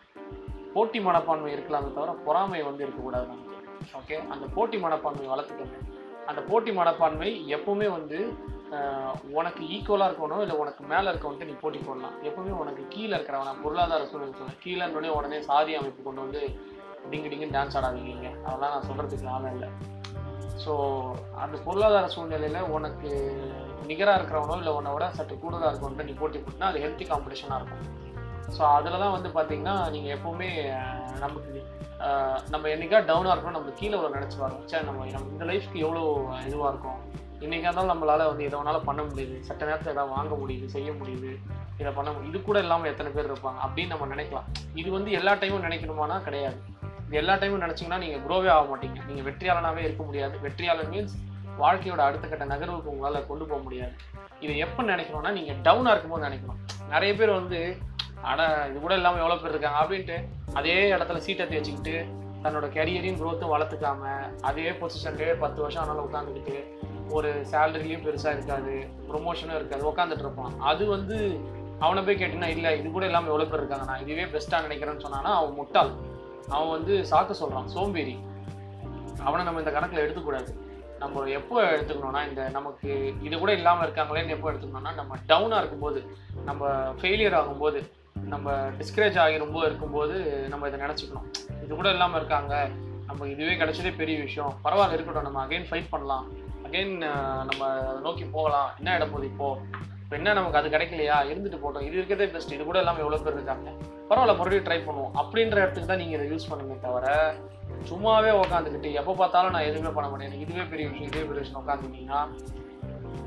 போட்டி மனப்பான்மை இருக்கலாமே தவிர பொறாமை வந்து இருக்கக்கூடாது நமக்கு ஓகே அந்த போட்டி மனப்பான்மை வளர்த்துக்கோங்க. அந்த போட்டி மனப்பான்மை எப்போவுமே வந்து உனக்கு ஈக்குவலாக இருக்கணும் இல்லை உனக்கு மேலே இருக்கவன்ட்டு நீ போட்டி போடலாம். எப்போவுமே உனக்கு கீழே இருக்கிறவன பொருளாதார சூழ்நிலை சொல்லுவேன் கீழே உடனே சாதி அமைப்பு கொண்டு வந்து டிங்கு டிங்குன்னு டான்ஸ் ஆடாதீங்க. அதெல்லாம் நான் சொல்கிறதுக்கு ஆளும் இல்லை. ஸோ அந்த பொருளாதார சூழ்நிலையில் உனக்கு நிகராக இருக்கிறவனோ இல்லை உன்னை விட சற்று கூடுதலாக இருக்கவன்ட்டு நீ போட்டி போட்டினா அது ஹெல்த்தி காம்படிஷனாக இருக்கும். ஸோ அதில் தான் வந்து பார்த்தீங்கன்னா நீங்கள் எப்போவுமே நமக்கு நம்ம என்னைக்கா டவுனாக இருக்கணும் நம்ம கீழே ஒரு நினச்சி வரோம் சார் நம்ம நம்ம இந்த லைஃப்க்கு எவ்வளோ இதுவாக இருக்கும்? இன்றைக்கா இருந்தாலும் நம்மளால் வந்து எதை வேணாலும் பண்ண முடியுது. சட்ட நேரத்தில் எதாவது வாங்க முடியுது செய்ய முடியுது. இதை பண்ண முடியும் இது கூட இல்லாமல் எத்தனை பேர் இருப்பாங்க? அப்படின்னு நம்ம நினைக்கலாம். இது வந்து எல்லா டைமும் நினைக்கணுமானா கிடையாது. இது எல்லா டைமும் நினச்சிங்கன்னா நீங்கள் க்ரோவே ஆக மாட்டீங்க. நீங்கள் வெற்றியாளனாகவே இருக்க முடியாது. வெற்றியாளர் மீன்ஸ் வாழ்க்கையோட அடுத்த கட்ட நகர்வுக்கு உங்களால் கொண்டு போக முடியாது. இதை எப்போ நினைக்கணும்னா நீங்கள் டவுனாக இருக்கும்போது நினைக்கணும். நிறைய பேர் வந்து ஆனால் இது கூட இல்லாமல் எவ்வளோ பேர் இருக்காங்க? அப்படின்ட்டு அதே இடத்துல சீட்டை தேய்ச்சிக்கிட்டு தன்னோட கெரியரையும் க்ரோத்தும் வளர்த்துக்காம அதே பொசிஷன்லேயே பத்து வருஷம் ஆனாலும் உட்காந்துக்கிட்டு ஒரு சேலரிலையும் பெருசாக இருக்காது ப்ரொமோஷனும் இருக்காது உட்காந்துட்டு இருப்பான். அது வந்து அவனை போய் கேட்டிங்கன்னா இல்லை இது கூட இல்லாமல் எவ்வளோ பேர் இருக்காங்க? நான் இதுவே பெஸ்ட்டாக நினைக்கிறேன்னு சொன்னான்னா அவன் முட்டாள். அவன் வந்து சாக்க சொல்கிறான் சோம்பேறி. அவனை நம்ம இந்த கணக்கில் எடுத்துக்கூடாது. நம்ம எப்போ எடுத்துக்கணும்னா இந்த நமக்கு இது கூட இல்லாமல் இருக்காங்களேன்னு எப்போ எடுத்துக்கணும்னா நம்ம டவுனாக இருக்கும்போது நம்ம ஃபெயிலியர் ஆகும்போது நம்ம டிஸ்கரேஜ் ஆகி ரொம்ப இருக்கும்போது நம்ம இதை நினச்சிக்கணும். இது கூட இல்லாமல் இருக்காங்க. நம்ம இதுவே கிடச்சதே பெரிய விஷயம். பரவாயில்ல இருக்கட்டும். நம்ம அகைன் ஃபைட் பண்ணலாம். அகைன் நம்ம நோக்கி போகலாம். என்ன இடம் போகுது இப்போது இப்போ என்ன நமக்கு அது கிடைக்கலையா? இருந்துட்டு போட்டோம். இது இருக்கிறதே பெஸ்ட் இது கூட இல்லாமல் எவ்வளோ பேர் இருக்காங்க? பரவாயில்ல மறுபடியும் ட்ரை பண்ணுவோம். அப்படின்ற இடத்துக்கு தான் நீங்கள் இதை யூஸ் பண்ணுமே தவிர சும்மாவே உட்காந்துக்கிட்டு எப்போ பார்த்தாலும் நான் எதுவுமே பண்ண மாட்டேன். எனக்கு இதுவே பெரிய விஷயம் இதுவே பெரிய விஷயம் உட்காந்துட்டீங்கன்னா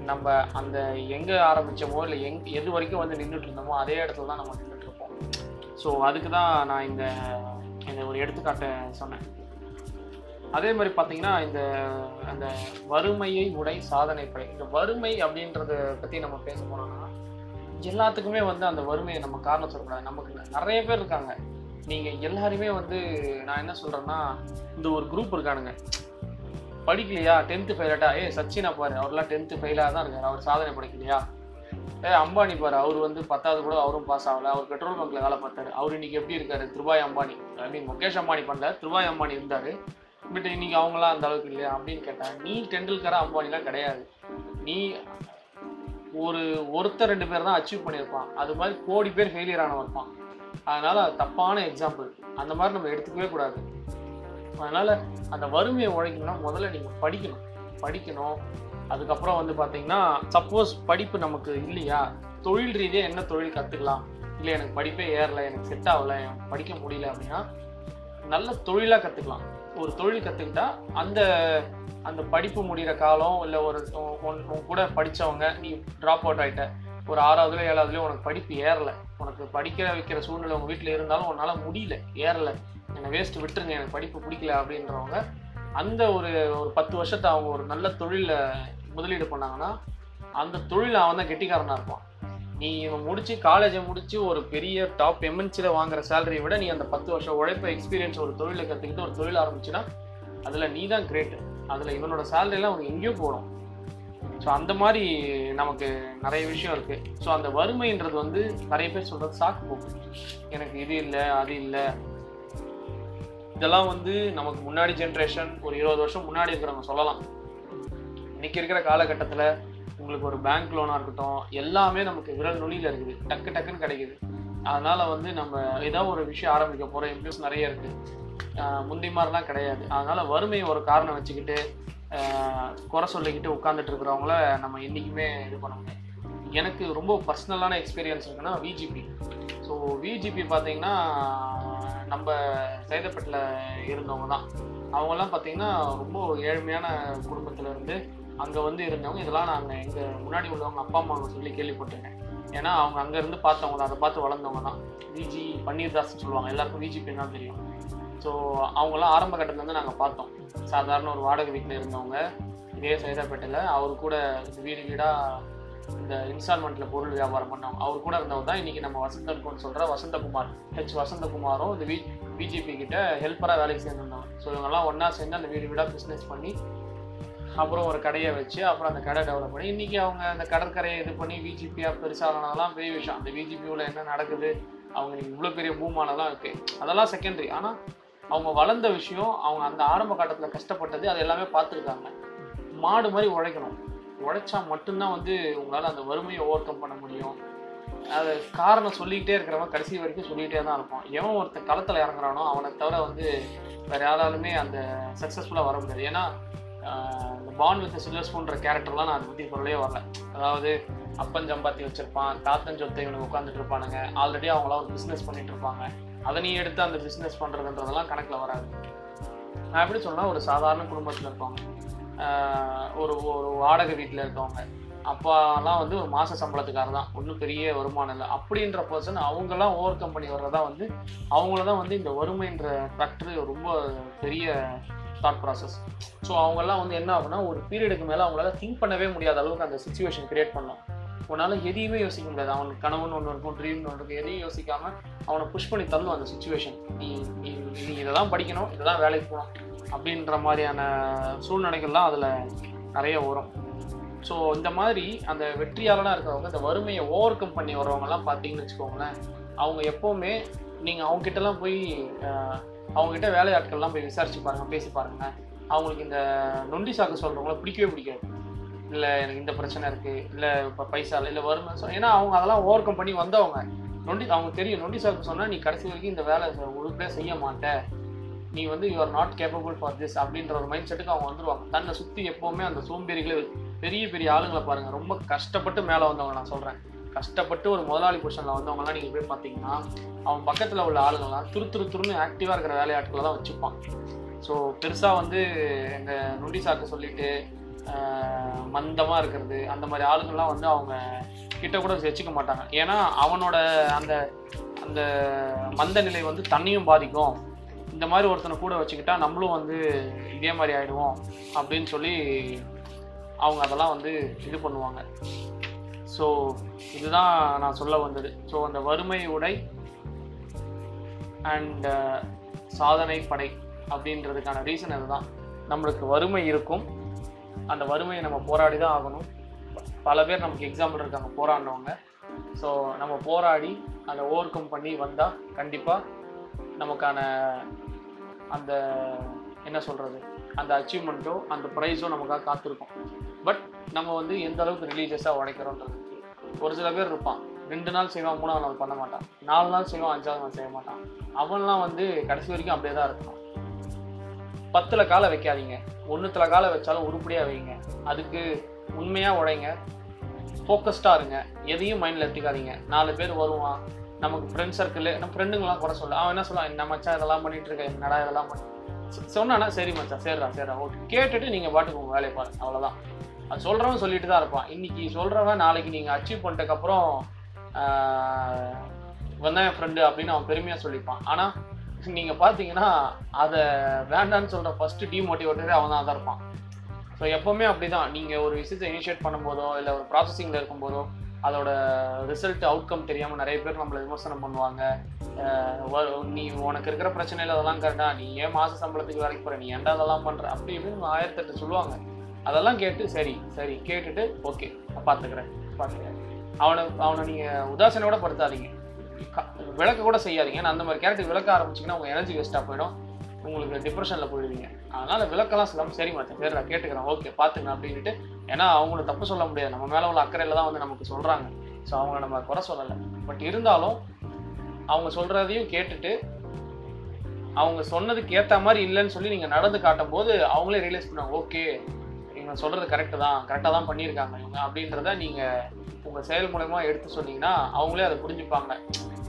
நம்ம அந்த எங்கே ஆரம்பித்தோமோ இல்லை எங் எது வரைக்கும் வந்து நின்றுட்டு இருந்தோமோ அதே இடத்துல தான் நம்ம நின்றுட்டு இருப்போம். ஸோ அதுக்கு தான் நான் இந்த இந்த ஒரு எடுத்துக்காட்டை சொன்னேன். அதே மாதிரி பார்த்தீங்கன்னா இந்த அந்த வறுமையை உடை சாதனை படை. இந்த வறுமை அப்படின்றத பற்றி நம்ம பேச போனோம்னா எல்லாத்துக்குமே வந்து அந்த வறுமையை நம்ம காரணம் சொல்லக்கூடாது. நமக்கு நிறைய பேர் இருக்காங்க. நீங்கள் எல்லாருமே வந்து நான் என்ன சொல்கிறேன்னா இந்த ஒரு குரூப் இருக்கானுங்க. படிக்கலையா? டென்த்து ஃபெயிலாட்டா ஏ சச்சினா பாரு அவர்லாம் டென்த்து ஃபெயிலாக தான் இருக்கார். அவர் சாதனை படிக்கலையா? ஏ அம்பானி பாரு அவர் வந்து பத்தாவது கூட அவரும் பாஸ் ஆகல. அவர் பெட்ரோல் பங்கில் வேலை பார்த்தாரு. அவர் இன்னைக்கு எப்படி இருக்காரு? திருபாய் அம்பானி ஐ மீன் முகேஷ் அம்பானி பண்ணல. திருபாய் அம்பானி இருந்தார். பட் இன்னைக்கு அவங்களாம் அந்த அளவுக்கு இல்லையா? அப்படின்னு கேட்டேன் நீ டெண்டுல்கரா அம்பானிலாம் கிடையாது. நீ ஒரு ஒருத்தர் ரெண்டு பேர் தான் அச்சீவ் பண்ணியிருப்பான். அது மாதிரி கோடி பேர் ஃபெயிலியர் ஆனவன் இருப்பான். அதனால அது தப்பான எக்ஸாம்பிள் அந்த மாதிரி நம்ம எடுத்துக்கவே கூடாது. அதனால அந்த வறுமையை உழைக்கணும்னா முதல்ல நீங்கள் படிக்கணும். படிக்கணும். அதுக்கப்புறம் வந்து பார்த்தீங்கன்னா சப்போஸ் படிப்பு நமக்கு இல்லையா? தொழில் ரீதியாக என்ன தொழில் கற்றுக்கலாம் இல்லை எனக்கு படிப்பே ஏறல எனக்கு செட் ஆகலை எனக்கு படிக்க முடியல அப்படின்னா நல்ல தொழிலாக கற்றுக்கலாம் ஒரு தொழில் கற்றுக்கிட்டா அந்த அந்த படிப்பு முடிகிற காலம் இல்லை ஒரு உன் கூட படித்தவங்க நீ ட்ராப் அவுட் ஆகிட்ட ஒரு ஆறாவதுல ஏழாவதுலேயோ உனக்கு படிப்பு ஏறலை. உனக்கு படிக்க வைக்கிற சூழ்நிலை உங்கள் வீட்டில் இருந்தாலும் உன்னால் முடியல ஏறலை. என்னை வேஸ்ட் விட்டுருங்க எனக்கு படிப்பு பிடிக்கல அப்படின்றவங்க அந்த ஒரு ஒரு பத்து வருஷத்தை அவங்க ஒரு நல்ல தொழிலில் முதலீடு பண்ணாங்கன்னா அந்த தொழில் அவன் தான் கெட்டிக்காரனாக இருப்பான். நீ இவன் முடிச்சு காலேஜை முடிச்சு ஒரு பெரிய டாப் எம்என்சியில் வாங்குற சேலரியை விட நீ அந்த பத்து வருஷம் உழைப்பு எக்ஸ்பீரியன்ஸ் ஒரு தொழிலை கற்றுக்கிட்டு ஒரு தொழில் ஆரம்பிச்சுன்னா அதில் நீ தான் கிரேட்டு அதில் இவனோட சேலரிலாம் அவனுக்கு எங்கேயோ போகணும். ஸோ அந்த மாதிரி நமக்கு நிறைய விஷயம் இருக்குது ஸோ அந்த வறுமைன்றது வந்து நிறைய பேர் சொல்கிறது சாக்கு போக்கு. எனக்கு இது இல்லை அது இல்லை. இதெல்லாம் வந்து நமக்கு முன்னாடி ஜென்ரேஷன் ஒரு இருபது வருஷம் முன்னாடி இருக்கிறவங்க சொல்லலாம். இன்னைக்கு இருக்கிற காலகட்டத்தில் உங்களுக்கு ஒரு பேங்க் லோனாக இருக்கட்டும் எல்லாமே நமக்கு விரல் நுனியில் இருக்குது. டக்கு டக்குன்னு கிடைக்குது. அதனால் வந்து நம்ம ஏதாவது ஒரு விஷயம் ஆரம்பிக்க போகிற இம்ப்யூஸ் நிறைய இருக்குது முந்தி மாதிரிலாம் கிடையாது. அதனால் வறுமையை ஒரு காரணம் வச்சுக்கிட்டு குறை சொல்லிக்கிட்டு உட்காந்துட்டு இருக்கிறவங்கள நம்ம என்றைக்குமே இது பண்ண முடியும் எனக்கு ரொம்ப பர்சனலான எக்ஸ்பீரியன்ஸ் இருக்குன்னா விஜிபி ஸோ விஜிபி பார்த்தீங்கன்னா நம்ம சைதப்பட்டில் இருந்தவங்க தான். அவங்கெல்லாம் பார்த்தீங்கன்னா ரொம்ப ஏழ்மையான குடும்பத்தில் இருந்து அங்கே வந்து இருந்தவங்க இதெல்லாம் நாங்கள் எங்கள் முன்னாடி உள்ளவங்க அப்பா அம்மாவை சொல்லி கேள்விப்பட்டிருக்கேன். ஏன்னா அவங்க அங்கேருந்து பார்த்தவங்க அதை பார்த்து வளர்ந்தவங்க தான் விஜி பன்னீர்தாஸ் சொல்லுவாங்க. எல்லாருக்கும் விஜிபி தான் தெரியும். ஸோ அவங்களாம் ஆரம்ப கட்டத்துலேருந்து நாங்கள் பார்த்தோம். சாதாரண ஒரு வாடகை வீட்டில் இருந்தவங்க இதே சைதாப்பேட்டையில் அவர் கூட வீடு வீடாக இந்த இன்ஸ்டால்மெண்ட்டில் பொருள் வியாபாரம் பண்ணவங்க அவர் கூட இருந்தவர் தான் இன்றைக்கி நம்ம வசந்தன்கோன்னு சொல்கிற வசந்தகுமார். ஹெச் வசந்தகுமாரும் இந்த வி பிஜேபி கிட்ட ஹெல்ப்பராக வேலைக்கு சேர்ந்துருந்தாங்க. ஸோ இவங்கெல்லாம் ஒன்றா சேர்ந்து அந்த வீடு வீடாக பிஸ்னஸ் பண்ணி அப்புறம் ஒரு கடையை வச்சு அப்புறம் அந்த கடை டெவலப் பண்ணி இன்றைக்கி அவங்க அந்த கடற்கரையை இது பண்ணி விஜிபியாக பெருசாகனாலாம் பெரிய விஷயம். அந்த விஜிபியில் என்ன நடக்குது? அவங்க இவ்வளோ பெரிய பூமானலாம் இருக்குது அதெல்லாம் செகண்டரி ஆனால் அவங்க வளர்ந்த விஷயம் அவங்க அந்த ஆரம்ப கட்டத்தில் கஷ்டப்பட்டது அது எல்லாமே பார்த்துருக்காங்க மாடு மாதிரி உழைக்கணும். உழைச்சா மட்டும்தான் வந்து உங்களால் அந்த வறுமையை ஓவர் கம் பண்ண முடியும். அது காரணம் சொல்லிக்கிட்டே இருக்கிறவன் கடைசி வரைக்கும் சொல்லிக்கிட்டே தான் இருப்பான். எவன் ஒருத்தன் களத்தில் இறங்குறானோ அவனை தவிர வந்து வேறு யாராலுமே அந்த சக்ஸஸ்ஃபுல்லாக வர முடியாது. ஏன்னா பாண்ட் வித் சில்வர் ஸ்பூன்ற கேரக்டர்லாம் நான் அதை பற்றி சொல்லவே வரல. அதாவது அப்பன் சம்பாத்தி வச்சிருப்பான் தாத்தன் சொத்தை இவனுக்கு உட்காந்துட்டு இருப்பானுங்க. ஆல்ரெடி அவங்களாம் ஒரு பிஸ்னஸ் பண்ணிட்டு இருப்பாங்க. அதை நீ எடுத்து அந்த பிஸ்னஸ் பண்ணுறதுன்றதெல்லாம் கணக்கில் வராது. நான் எப்படி சொன்னால் ஒரு சாதாரண குடும்பத்தில் இருப்பாங்க ஒரு ஒரு வாடகை வீட்டில் இருக்கவங்க அப்பாலாம் வந்து ஒரு மாத சம்பளத்துக்காரர் தான். ஒன்றும் பெரிய வருமானம் இல்லை. அப்படின்ற பர்சன் அவங்கெல்லாம் ஓவர் கம் பண்ணி வர்றதா வந்து அவங்கள தான் வந்து இந்த வறுமைன்ற ஃபேக்டரி ரொம்ப பெரிய தாட் ப்ராசஸ் ஸோ அவங்கெல்லாம் வந்து என்ன ஆகுனா ஒரு பீரியடுக்கு மேலே அவங்களால திங்க் பண்ணவே முடியாத அளவுக்கு அந்த சுச்சுவேஷன் கிரியேட் பண்ணோம். உன்னால் எதையுமே யோசிக்க முடியாது. அவனுக்கு கனவுன்னு ஒன்று இருக்கும் ட்ரீம்னு ஒன்று இருக்கும் எதையும் யோசிக்காமல் அவனை புஷ் பண்ணி தள்ளும் அந்த சுச்சுவேஷன் நீ நீ நீ இதை தான் படிக்கணும் இதை தான் வேலைக்கு போகணும் அப்படின்ற மாதிரியான சூழ்நிலைகள்லாம் அதில் நிறைய வரும். ஸோ இந்த மாதிரி அந்த வெற்றியாளனாக இருக்கிறவங்க இந்த வறுமையை ஓவர் கம் பண்ணி வர்றவங்கலாம் பார்த்தீங்கன்னு வச்சுக்கோங்களேன் அவங்க எப்போவுமே நீங்கள் அவங்ககிட்டலாம் போய் அவங்ககிட்ட வேலையாட்கள்லாம் போய் விசாரிச்சு பாருங்க பேசி பாருங்க. அவங்களுக்கு இந்த நொண்டி சாக்கு சொல்கிறவங்கள பிடிக்கவே பிடிக்காது. இல்லை எனக்கு இந்த பிரச்சனை இருக்குது இல்லை இப்போ பைசா இல்லை இல்லை வறுமை சொல் ஏன்னா அவங்க அதெல்லாம் ஓவர் கம் பண்ணி வந்தவங்க. நொண்டி அவங்க தெரியும் நொண்டி சாருக்கு சொன்னால் நீ கடைசி வரைக்கும் இந்த வேலை ஒழுங்காக செய்ய மாட்ட. நீ வந்து you are not capable for this அப்படின்ற ஒரு மைண்ட் செட்டுக்கு அவங்க வந்துடுவாங்க தன்னை சுற்றி எப்போவுமே அந்த சோம்பேறிகளை பெரிய பெரிய ஆளுங்களை பாருங்கள் ரொம்ப கஷ்டப்பட்டு மேலே வந்தவங்க நான் சொல்கிறேன் கஷ்டப்பட்டு ஒரு முதலாளி பொசிஷனில் வந்தவங்கலாம் நீங்கள் போய் பார்த்தீங்கன்னா அவன் பக்கத்தில் உள்ள ஆளுங்கள்லாம் துரு துரு துருன்னு ஆக்டிவாக இருக்கிற வேலையாட்களை தான் வச்சுப்பான் ஸோ பெருசாக வந்து எங்கள் நொண்டி சாக்கு சொல்லிட்டு மந்தமாக இருக்கிறது அந்த மாதிரி ஆளுங்கள்லாம் வந்து அவங்க கிட்ட கூட வச்சுக்க மாட்டாங்க. ஏன்னா அவனோட அந்த அந்த மந்த நிலை வந்து தண்ணியும் பாதிக்கும். இந்த மாதிரி ஒருத்தனை கூட வச்சுக்கிட்டா நம்மளும் வந்து இதே மாதிரி ஆகிடுவோம் அப்படின்னு சொல்லி அவங்க அதெல்லாம் வந்து இது பண்ணுவாங்க. ஸோ இதுதான் நான் சொல்ல வந்தது. ஸோ அந்த வறுமை உடை அண்ட் uh, சாதனை படை அப்படின்றதுக்கான ரீசன் அதுதான். நம்மளுக்கு வறுமை இருக்கும். அந்த வறுமையை நம்ம போராடி தான் ஆகணும். பல பேர் நமக்கு எக்ஸாம்பிள் இருக்காங்க போராடினவங்க. ஸோ நம்ம போராடி அதை ஓவர் கம் பண்ணி வந்தால் கண்டிப்பாக நமக்கான அந்த என்ன சொல்கிறது அந்த அச்சீவ்மெண்ட்டோ அந்த ப்ரைஸோ நமக்காக காத்திருக்கும். பட் நம்ம வந்து எந்த அளவுக்கு ரிலீஜியஸாக உடைக்கிறோன்றது ஒரு சில பேர் இருப்பான். ரெண்டு நாள் செய்வான் மூணாவது நாள் பண்ண மாட்டான். நாலு நாள் செய்வான் அஞ்சாவது நாள் செய்ய மாட்டான். அவன்லாம் வந்து கடைசி வரைக்கும் அப்படியே தான் இருக்கான் பத்தில் காலை வைக்காதீங்க. ஒன்றுத்தில் காலை வச்சாலும் உருப்படியாக வைங்க. அதுக்கு உண்மையாக உடைங்க. ஃபோக்கஸ்டாக இருங்க. எதையும் மைண்டில் எடுத்துக்காதீங்க. நாலு பேர் வருவான். நமக்கு ஃப்ரெண்ட் சர்க்கிள் நம்ம ஃப்ரெண்டுங்களாம் கூட சொல்ல அவன் என்ன சொல்லுவான்? என்ன மச்சான் இதெல்லாம் பண்ணிட்டு இருக்க? என்னடா இதெல்லாம் பண்ணி? சொன்னானா சரி மச்சான் சேர்றா சேர்றா ஓகே. கேட்டுட்டு நீங்கள் பாட்டுக்கு உங்கள் வேலையை பாருங்க. அவ்வளோதான் அது சொல்கிறவன் சொல்லிட்டு தான் இருப்பான். இன்னைக்கு சொல்கிறவன் நாளைக்கு நீங்கள் அச்சீவ் பண்ணிட்டக்கப்புறம் வந்தான் என் ஃப்ரெண்டு அப்படின்னு அவன் பெருமையாக சொல்லிப்பான். ஆனால் நீங்கள் பார்த்தீங்கன்னா அதை வேண்டான்னு சொல்கிற ஃபஸ்ட்டு டிமோட்டிவேட்டரே அவன் தான் இருப்பான். ஸோ எப்போவுமே அப்படிதான். நீங்கள் ஒரு விஷயத்தை இனிஷியேட் பண்ணும்போதோ இல்லை ஒரு ப்ராசஸிங்கில் இருக்கும்போதோ அதோட ரிசல்ட் அவுட்கம் தெரியாமல் நிறைய பேர் நம்மளை விமர்சனம் பண்ணுவாங்க. நீ உனக்கு இருக்கிற பிரச்சனையில் அதெல்லாம் கரெக்டாக நீ ஏன் மாத சம்பளத்துக்கு வேலைக்கு போகிற நீ ஏன்டா அதெல்லாம் பண்ணுற அப்படி இப்படின்னு ஆயிரத்தெட்டு சொல்லுவாங்க. அதெல்லாம் கேட்டு சரி சரி கேட்டுட்டு ஓகே பார்த்துக்கிறேன் பார்த்துக்கிறேன் அவனை அவனை நீங்கள் உதாசனையோட படுத்தாதீங்க. க- விளக்க கூட செய்யாதீங்க. நான் அந்த மாதிரி கேரக்டர் விளக்க ஆரம்பிச்சிங்கன்னா உங்கள் எனர்ஜி வேஸ்ட்டாக போயிடும். உங்களுக்கு டிப்ரெஷனில் போயிடுவீங்க. அதனால் விளக்கெல்லாம் சொல்லாமல் சரி மச்சான் பேர் நான் கேட்டுக்கிறேன். ஓகே பார்த்துக்கிறேன் அப்படின்ட்டு ஏன்னா அவங்கள தப்பு சொல்ல முடியாது. நம்ம மேலே உள்ள அக்கறையில் தான் வந்து நமக்கு சொல்கிறாங்க ஸோ அவங்கள நம்ம குறை சொல்லலை. பட் இருந்தாலும் அவங்க சொல்கிறதையும் கேட்டுட்டு அவங்க சொன்னதுக்கு ஏற்ற மாதிரி இல்லைன்னு சொல்லி நீங்கள் நடந்து காட்டும் போது அவங்களே ரியலைஸ் பண்ணுவாங்க. ஓகே இவங்க சொல்கிறது கரெக்டு தான். கரெக்டாக தான் பண்ணியிருக்காங்க இவங்க அப்படின்றத நீங்கள் உங்கள் செயல் மூலயமா எடுத்து சொன்னீங்கன்னா அவங்களே அதை புரிஞ்சுப்பாங்க.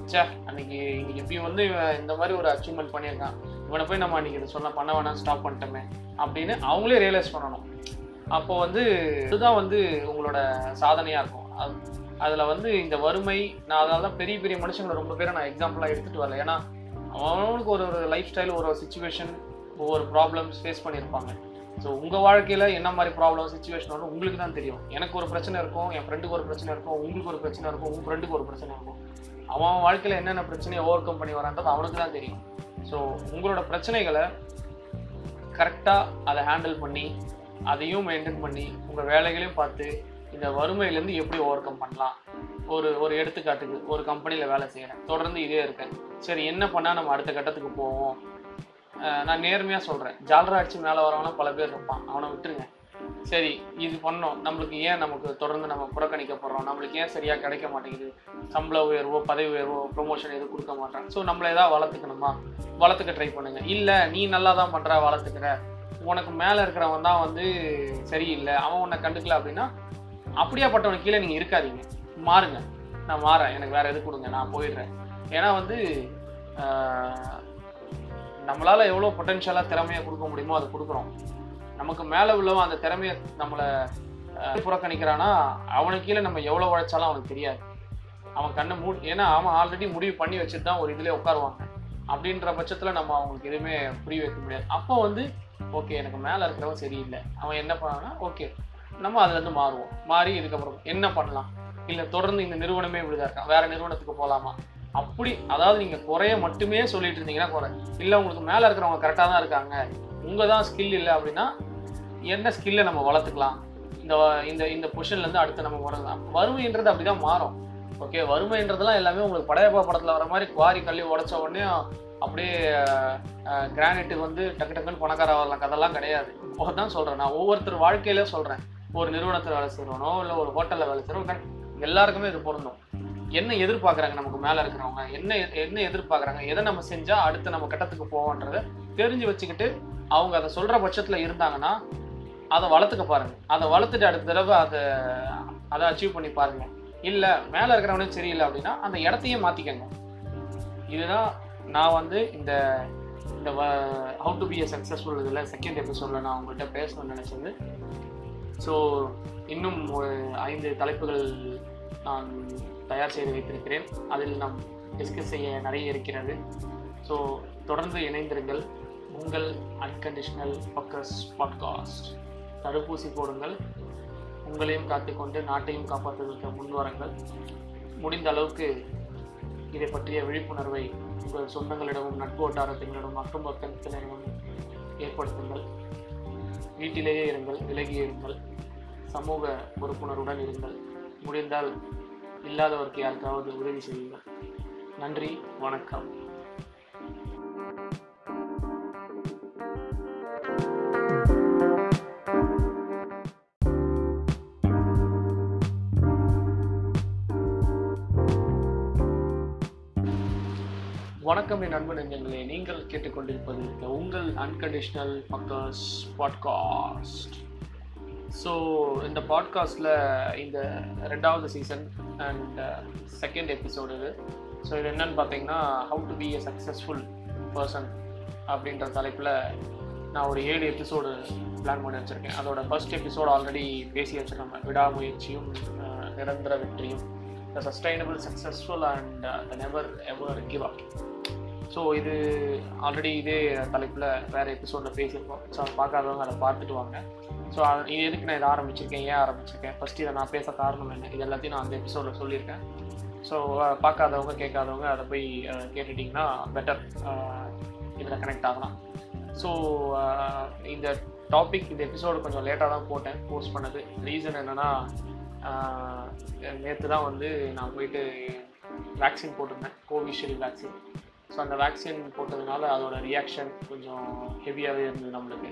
ச்சே அன்னைக்கு இன்னைக்கு இப்படி வந்து இவன் இந்த மாதிரி ஒரு அச்சீவ்மெண்ட் பண்ணியிருக்கான். இவனை போய் நம்ம அன்றைக்கி இதை சொல்ல பண்ண வேணாம் ஸ்டாப் பண்ணிட்டோமே அப்படின்னு அவங்களே ரியலைஸ் பண்ணணும். அப்போ வந்து இதுதான் வந்து உங்களோட சாதனையாக இருக்கும். அது அதில் வந்து இந்த வறுமை நான் அதனால தான் பெரிய பெரிய மனுஷங்களை ரொம்ப பேரை நான் எக்ஸாம்பிளாக எடுத்துகிட்டு வரல. ஏன்னா அவனுக்கு ஒரு ஒரு லைஃப் ஸ்டைல் ஒரு ஒரு சுச்சுவேஷன் ஒவ்வொரு ப்ராப்ளம்ஸ் ஃபேஸ் பண்ணியிருப்பாங்க. ஸோ உங்கள் வாழ்க்கையில் என்ன மாதிரி ப்ராப்ளம் சுச்சுவேஷன் வரும் உங்களுக்கு தான் தெரியும். எனக்கு ஒரு பிரச்சனை இருக்கும் என் ஃப்ரெண்டுக்கு ஒரு பிரச்சனை இருக்கும் உங்களுக்கு ஒரு பிரச்சனை இருக்கும் உங்கள் ஃப்ரெண்டுக்கு ஒரு பிரச்சனை இருக்கும். அவன் அவன் வாழ்க்கையில் என்னென்ன பிரச்சனையை ஓவர் கம் பண்ணி வரான்றது அவனுக்கு தான் தெரியும். ஸோ உங்களோட பிரச்சனைகளை கரெக்டாக அதை ஹேண்டில் பண்ணி அதையும் மெயின்டைன் பண்ணி உங்கள் வேலைகளையும் பார்த்து இந்த வறுமையிலேருந்து எப்படி ஓவர் கம் பண்ணலாம்? ஒரு ஒரு எடுத்துக்காட்டுக்கு ஒரு கம்பெனியில் வேலை செய்கிறேன் தொடர்ந்து இதே இருக்கேன். சரி என்ன பண்ணால் நம்ம அடுத்த கட்டத்துக்கு போவோம்? நான் நேர்மையாக சொல்கிறேன் ஜாலரா அடிச்சு மேலே வரவனா பல பேர் இருப்பான். அவனை விட்டுருங்க. சரி இது பண்ணோம். நம்மளுக்கு ஏன் நமக்கு தொடர்ந்து நம்ம புறக்கணிக்கப்படுறோம் நம்மளுக்கு ஏன் சரியாக கிடைக்க மாட்டேங்குது? சம்பள உயர்வோ பதவி உயர்வோ ப்ரொமோஷன் எதுவும் கொடுக்க மாட்டான் ஸோ நம்மளை ஏதாவது வளர்த்துக்கணுமா? வளர்த்துக்க ட்ரை பண்ணுங்க. இல்லை நீ நல்லா தான் பண்ணுற வளர்த்துக்கிற. உனக்கு மேலே இருக்கிறவன் தான் வந்து சரியில்லை. அவன் உன்னை கண்டுக்கல அப்படின்னா அப்படியாப்பட்டவன் கீழே நீங்கள் இருக்காதீங்க. மாறுங்க. நான் மாறேன். எனக்கு வேறு எது கொடுங்க. நான் போயிடுறேன். ஏன்னா வந்து நம்மளால் எவ்வளோ பொட்டென்ஷியலாக திறமையை கொடுக்க முடியுமோ அதை கொடுக்குறோம். நமக்கு மேலே உள்ளவன் அந்த திறமையை நம்மளை புறக்கணிக்கிறான்னா புறக்கணிக்கிறானா? அவனுக்கு கீழே நம்ம எவ்வளோ உழைச்சாலும் அவனுக்கு தெரியாது. அவன் கண்ணை மூ ஏன்னா அவன் ஆல்ரெடி முடிவு பண்ணி வச்சுட்டு தான் ஒரு இதுலேயே உட்காருவாங்க. அப்படின்ற பட்சத்தில் நம்ம அவங்களுக்கு எதுவுமே புரிய வைக்க முடியாது. அப்போ வந்து ஓகே எனக்கு மேலே இருக்கிறவன் சரியில்லை. அவன் என்ன பண்ணான்னா ஓகே நம்ம அதுலேருந்து மாறுவோம். மாறி இதுக்கப்புறம் என்ன பண்ணலாம்? இல்லை தொடர்ந்து இந்த நிறுவனமே இப்படிதான் இருக்கான் வேறு நிறுவனத்துக்கு போகலாமா அப்படி அதாவது நீங்கள் குறைய மட்டுமே சொல்லிட்டு இருந்தீங்கன்னா குறை. இல்லை உங்களுக்கு மேலே இருக்கிறவங்க கரெக்டாக தான் இருக்காங்க. உங்கள் தான் ஸ்கில் இல்லை அப்படின்னா என்ன ஸ்கில்லை நம்ம வளர்த்துக்கலாம்? இந்த இந்த இந்த பொசிஷன்லேருந்து அடுத்து நம்ம வரலாம் வறுமைன்றது அப்படி தான் மாறும். ஓகே வறுமைன்றதெல்லாம் எல்லாமே உங்களுக்கு படையப்பா படத்தில் வர மாதிரி குவாரி கல்வி உடச்ச உடனே அப்படியே கிரானைட்டு வந்து டக்கு டக்குன்னு பணக்கார வரலாம். கதெல்லாம் கிடையாது. தான் சொல்கிறேன் நான் ஒவ்வொருத்தர் வாழ்க்கையில சொல்கிறேன் ஒரு நிறுவனத்தில் வேலை செய்கிறவனோ இல்லை ஒரு ஹோட்டலில் வேலை செய்கிறோம் எல்லாருக்குமே இது பொருந்தும். என்ன எதிர்பார்க்குறாங்க நமக்கு மேலே இருக்கிறவங்க? என்ன என்ன எதிர்பார்க்குறாங்க? எதை நம்ம செஞ்சால் அடுத்து நம்ம கட்டத்துக்கு போவோன்றத தெரிஞ்சு வச்சுக்கிட்டு அவங்க அதை சொல்கிற பட்சத்தில் இருந்தாங்கன்னா அதை வளர்த்துக்க பாருங்கள் அதை வளர்த்துட்டு அடுத்த தடவை அதை அதை அச்சீவ் பண்ணி பாருங்கள் இல்லை மேலே இருக்கிறவனே சரியில்லை அப்படின்னா அந்த இடத்தையே மாற்றிக்கங்க இதுதான் நான் வந்து இந்த இந்த how to be a successful இதில் செகண்ட் எபிசோடில் நான் உங்கள்கிட்ட பேசணும்னு நினச்சது. ஸோ இன்னும் ஒரு ஐந்து தலைப்புகள் நான் தயார் செய்து வைத்திருக்கிறேன். அதில் நாம் டிஸ்கஸ் செய்ய நிறைய இருக்கிறது. ஸோ தொடர்ந்து இணைந்திருங்கள். உங்கள் அன்கண்டிஷனல் ஃபோக்கஸ் பாட்காஸ்ட் தடுப்பூசி போடுங்கள். உங்களையும் காத்துக்கொண்டு நாட்டையும் காப்பாற்றுவதற்கு முன்வரங்கள் முடிந்த அளவுக்கு இதை பற்றிய விழிப்புணர்வை உங்கள் சொந்தங்களிடமும் நட்பு வட்டாரத்தினரிடமும் மற்றும் பக்கத்தினரிடமும் ஏற்படுத்துங்கள். வீட்டிலேயே இருங்கள் விலகி இருங்கள். சமூக பொறுப்புணர்வுடன் இருங்கள். முடிந்தால் இல்லாதவருக்கு யாருக்காவது உதவி செய்யுங்கள் நன்றி வணக்கம். வணக்கம் என் அன்பு நெஞ்சங்களே. நீங்கள் கேட்டுக்கொண்டிருப்பது உங்கள் அன்கண்டிஷனல் ஃபக்கர்ஸ் பாட்காஸ்ட் ஸோ இந்த பாட்காஸ்டில் இந்த ரெண்டாவது சீசன் அண்ட் செகண்ட் எபிசோடு இது. ஸோ இது என்னன்னு பார்த்தீங்கன்னா how to be a successful person அப்படின்ற தலைப்பில் நான் ஒரு ஏழு எபிசோடு பிளான் பண்ணி வச்சுருக்கேன். அதோட ஃபர்ஸ்ட் எபிசோடு ஆல்ரெடி பேசி வச்சுருக்கோம் விடாமுயற்சியும் uh, நிரந்தர வெற்றியும். The sustainable successful and the never ever give up so இது ஆல்ரெடி இதே தலைப்பில் வேறு எபிசோடில் பேசியிருக்கோம். ஸோ அதை பார்க்காதவங்க அதை பார்த்துட்டு வாங்க. ஸோ இது எதுக்கு நான் இதை ஆரம்பிச்சிருக்கேன்? ஏன் ஆரம்பிச்சிருக்கேன்? ஃபஸ்ட்டு இதை நான் பேச காரணம் என்ன? இது எல்லாத்தையும் நான் அந்த எபிசோடில் சொல்லியிருக்கேன். ஸோ பார்க்காதவங்க கேட்காதவங்க அதை போய் கேட்டுட்டிங்கன்னா பெட்டர் இதில் கனெக்ட் ஆகலாம். ஸோ இந்த டாபிக் இந்த எபிசோடு கொஞ்சம் லேட்டாக தான் போட்டேன் போஸ்ட் பண்ணது. ரீசன் என்னென்னா நேற்று தான் வந்து நான் போயிட்டு வேக்சின் போட்டிருந்தேன் கோவிஷீல்டு வேக்சின் ஸோ அந்த வேக்சின் போட்டதுனால அதோட ரியாக்ஷன் கொஞ்சம் ஹெவியாகவே இருந்தது நம்மளுக்கு.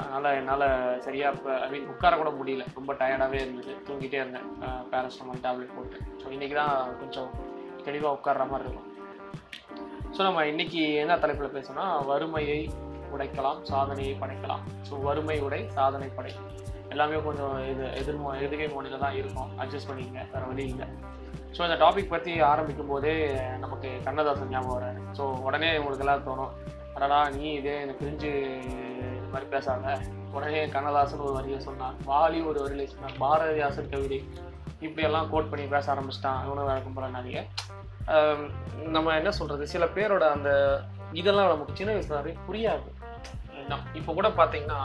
அதனால் என்னால் சரியாக இப்போ ஐ மீன் உட்கார கூட முடியல. ரொம்ப டயர்டாகவே இருந்தது. தூங்கிட்டே இருந்தேன். பேரஸ்டமால் டேப்லெட் போட்டு. ஸோ இன்றைக்கி தான் கொஞ்சம் தெளிவாக உட்கார்ற மாதிரி இருக்கும். ஸோ நம்ம இன்னைக்கு என்ன தலைப்பில் பேசணும்னா வறுமையை உடைக்கலாம் சாதனையை படைக்கலாம். ஸோ வறுமை உடை சாதனை படை. எல்லாமே கொஞ்சம் இது எதிர்மோ எதிர்கை மொழியில் தான் இருக்கும். அட்ஜஸ்ட் பண்ணிக்கங்க வேறு வழி இல்லை. ஸோ இந்த டாபிக் பற்றி ஆரம்பிக்கும் போதே நமக்கு கண்ணதாசன் ஞாபகம் வராரு. ஸோ உடனே உங்களுக்கு எல்லாம் தோணும். அடடா நீ இதே எனக்கு பிரிஞ்சு மாதிரி பேசாத உடனே கண்ணதாசன் ஒரு வரியை சொன்னான். வாலி ஒரு வரியில சொன்னான். பாரதிதாசன் கவிதை. இப்படியெல்லாம் கோட் பண்ணி பேச ஆரம்பிச்சிட்டான். இவனும் வழக்கம் போல நிறைய நம்ம என்ன சொல்றது? சில பேரோட அந்த இதெல்லாம் நமக்கு சின்ன வயசுல நிறைய புரியாது. நம்- இப்போ கூட பார்த்தீங்கன்னா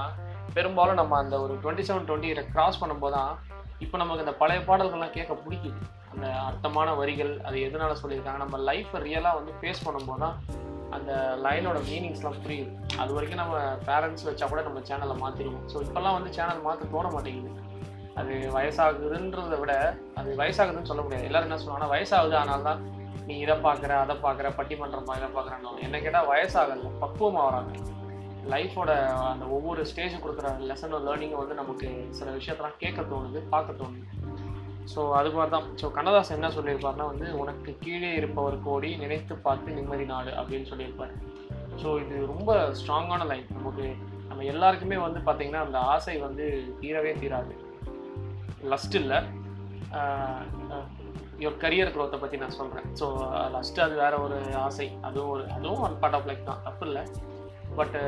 பெரும்பாலும் நம்ம அந்த ஒரு டுவெண்ட்டி செவன் டுவெண்ட்டி கிராஸ் பண்ணும்போது தான் இப்போ நமக்கு இந்த பழைய பாடல்கள்லாம் கேட்க பிடிக்குது. அந்த அர்த்தமான வரிகள் அது எதனால சொல்லியிருக்காங்க நம்ம லைஃப்பை ரியலாக வந்து ஃபேஸ் பண்ணும்போது தான் அந்த லைனோட மீனிங்ஸ்லாம் புரியுது. அது வரைக்கும் நம்ம பேரண்ட்ஸ் வச்சா கூட நம்ம சேனலை மாற்றிடுவோம் ஸோ இப்போல்லாம் வந்து சேனல் மாற்ற தோண மாட்டேங்குது. அது வயசாகுதுன்றதை விட அது வயசாகுதுன்னு சொல்ல முடியாது. எல்லாரும் என்ன சொல்லுவாங்கன்னா வயசாகுது ஆனால் தான் நீ இதை பார்க்குற அதை பார்க்குற பட்டிமன்றமா இதை பார்க்குறேன்னு. என்ன கேட்டால் வயசாகல பக்குவமாக வராங்க. லைஃபோட அந்த ஒவ்வொரு ஸ்டேஜ் கொடுக்குற லெசன் லேர்னிங்கை வந்து நமக்கு சில விஷயத்தெல்லாம் கேட்க தோணுது பார்க்க தோணுது. ஸோ அது மாதிரி தான் ஸோ கண்ணதாசன் என்ன சொல்லியிருப்பார்னா வந்து உனக்கு கீழே இருப்பவர் கோடி நினைத்து பார்த்து நிம்மதி நாடு அப்படின்னு சொல்லியிருப்பார். ஸோ இது ரொம்ப ஸ்ட்ராங்கான லைன் நமக்கு நம்ம எல்லாருக்குமே வந்து பார்த்திங்கன்னா அந்த ஆசை வந்து தீரவே தீராது. லஸ்ட் இல்லை. யோர் கரியர் க்ரோத்தை பற்றி நான் சொல்கிறேன் ஸோ லஸ்ட்டு அது வேற ஒரு ஆசை. அதுவும் ஒரு அதுவும் ஒன் பார்ட் ஆஃப் லைஃப் தான். தப்பு இல்லை. பட்டு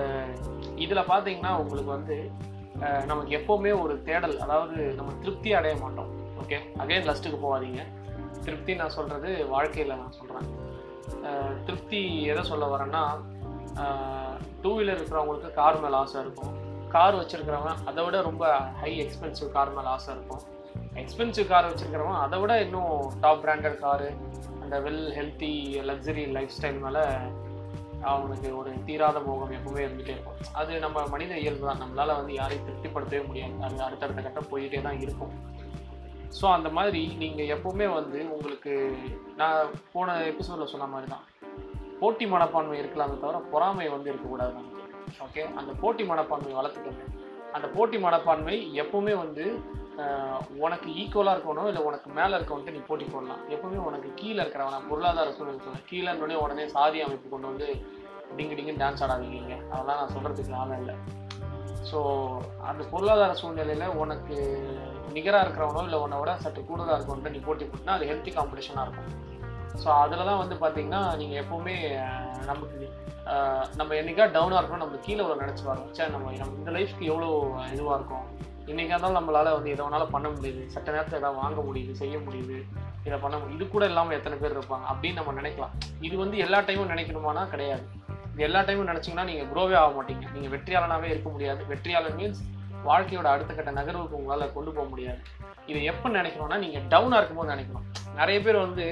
இதில் பார்த்தீங்கன்னா உங்களுக்கு வந்து நமக்கு எப்போவுமே ஒரு தேடல் அதாவது நம்ம திருப்தி அடைய மாட்டோம். ஓகே அகைன் லஸ்ட்டுக்கு போகாதீங்க. திருப்தி நான் சொல்கிறது வாழ்க்கையில் நான் சொல்கிறேன் திருப்தி எதை சொல்ல வரேன்னா டூ வீலர் இருக்கிறவங்களுக்கு கார் மேலே ஆசை இருக்கும். கார் வச்சுருக்கிறவன் அதை விட ரொம்ப ஹை எக்ஸ்பென்சிவ் கார் மேலே ஆசை இருக்கும். எக்ஸ்பென்சிவ் கார் வச்சுருக்கிறவன் அதை விட இன்னும் டாப் பிராண்டட் காரு அந்த well healthy luxury lifestyle மேலே அவனுக்கு ஒரு தீராத மோகம் எப்பவுமே இருந்துகிட்டே இருக்கும். அது நம்ம மனித இயல்பு தான். நம்மளால் வந்து யாரையும் திருப்திப்படுத்தவே முடியாது. அது அடுத்தடுத்த கட்டம் போயிட்டே தான் இருக்கும். ஸோ அந்த மாதிரி நீங்கள் எப்போவுமே வந்து உங்களுக்கு நான் போன எபிசோடில் சொன்ன மாதிரி தான் போட்டி மனப்பான்மை இருக்கலாமே தவிர பொறாமை வந்து இருக்கக்கூடாது ஓகே அந்த போட்டி மனப்பான்மை வளர்த்துக்கணும் அந்த போட்டி மனப்பான்மை எப்போவுமே வந்து உனக்கு ஈக்குவலாக இருக்கணும் இல்லை உனக்கு மேலே இருக்கவன்ட்டு நீ போட்டி போடலாம். எப்போவுமே உனக்கு கீழே இருக்கிறவன பொருளாதார சூழ்நிலை சொல்லுவேன் கீழே உடனே சாதி அமைப்பு கொண்டு வந்து டிங்கு டிங்கு டான்ஸ் ஆடாதீங்க அதெல்லாம் நான் சொல்கிறதுக்கு ஆளம் இல்லை. ஸோ அந்த பொருளாதார சூழ்நிலையில் உனக்கு நிகராக இருக்கிறவனோ இல்லை உன்னோட சற்று கூடுதலாக இருக்கவன்ட்டு நீ போட்டி போட்டினா அது ஹெல்த்தி காம்படிஷனாக இருக்கும். ஸோ அதில் தான் வந்து பார்த்தீங்கன்னா நீங்கள் எப்போவுமே நமக்கு நம்ம என்னைக்கா டவுனாக இருக்கணும் நம்ம கீழே ஒரு நினச்சி வரோம் சார் நம்ம நம்ம இந்த லைஃப்க்கு எவ்வளோ இதுவாக இருக்கும்? இன்றைக்கா இருந்தாலும் நம்மளால் வந்து எதை வேணாலும் பண்ண முடியுது. சட்ட நேரத்தில் எதாவது வாங்க முடியுது செய்ய முடியுது. இதை பண்ண முடியும் இது கூட இல்லாமல் எத்தனை பேர் இருப்பாங்க? அப்படின்னு நம்ம நினைக்கலாம். இது வந்து எல்லா டைமும் நினைக்கணுமானா கிடையாது. இது எல்லா டைமும் நினச்சிங்கன்னா நீங்கள் க்ரோவே ஆக மாட்டீங்க. நீங்கள் வெற்றியாளனாகவே இருக்க முடியாது. வெற்றியாளர் மீன்ஸ் வாழ்க்கையோட அடுத்த கட்ட நகர்வுக்கு உங்களால் கொண்டு போக முடியாது. இதை எப்போ நினைக்கணும்னா நீங்கள் டவுனாக இருக்கும்போது நினைக்கணும். நிறைய பேர் வந்து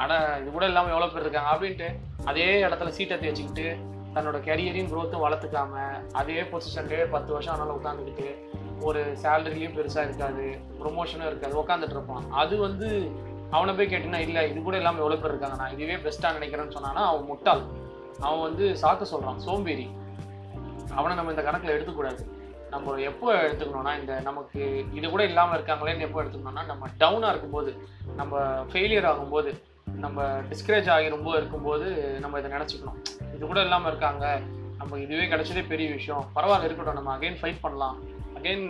ஆனால் இது கூட இல்லாமல் எவ்வளோ பேர் இருக்காங்க? அப்படின்ட்டு அதே இடத்துல சீட்டை தேய்ச்சிக்கிட்டு தன்னோட கெரியரையும் க்ரோத்தும் வளர்த்துக்காம அதே பொசிஷன்லேயே பத்து வருஷம் ஆனாலும் உட்காந்துக்கிட்டு ஒரு சேலரியும் பெருசாக இருக்காது ப்ரொமோஷனும் இருக்காது உட்காந்துட்டு இருப்பான். அது வந்து அவனை போய் கேட்டிங்கன்னா இல்லை இது கூட இல்லாமல் எவ்வளோ பேர் இருக்காங்க? நான் இதுவே பெஸ்ட்டாக நினைக்கிறேன்னு சொன்னான்னா அவன் முட்டாள். அவன் வந்து சாக்கு சொல்கிறான் சோம்பேறி. அவனை நம்ம இந்த கணக்கில் எடுத்துக்கூடாது நம்ம எப்போ எடுத்துக்கணும்னா இந்த நமக்கு இது கூட இல்லாமல் இருக்காங்களேன்னு எப்போ எடுத்துக்கணும்னா நம்ம டவுனாக இருக்கும்போது நம்ம ஃபெயிலியர் ஆகும்போது நம்ம டிஸ்கரேஜ் ஆகி ரொம்ப இருக்கும்போது நம்ம இதை நினச்சிக்கணும். இது கூட இல்லாமல் இருக்காங்க. நம்ம இதுவே கிடைச்சதே பெரிய விஷயம். பரவாயில்ல இருக்கட்டும். நம்ம அகைன் ஃபைட் பண்ணலாம். அகைன்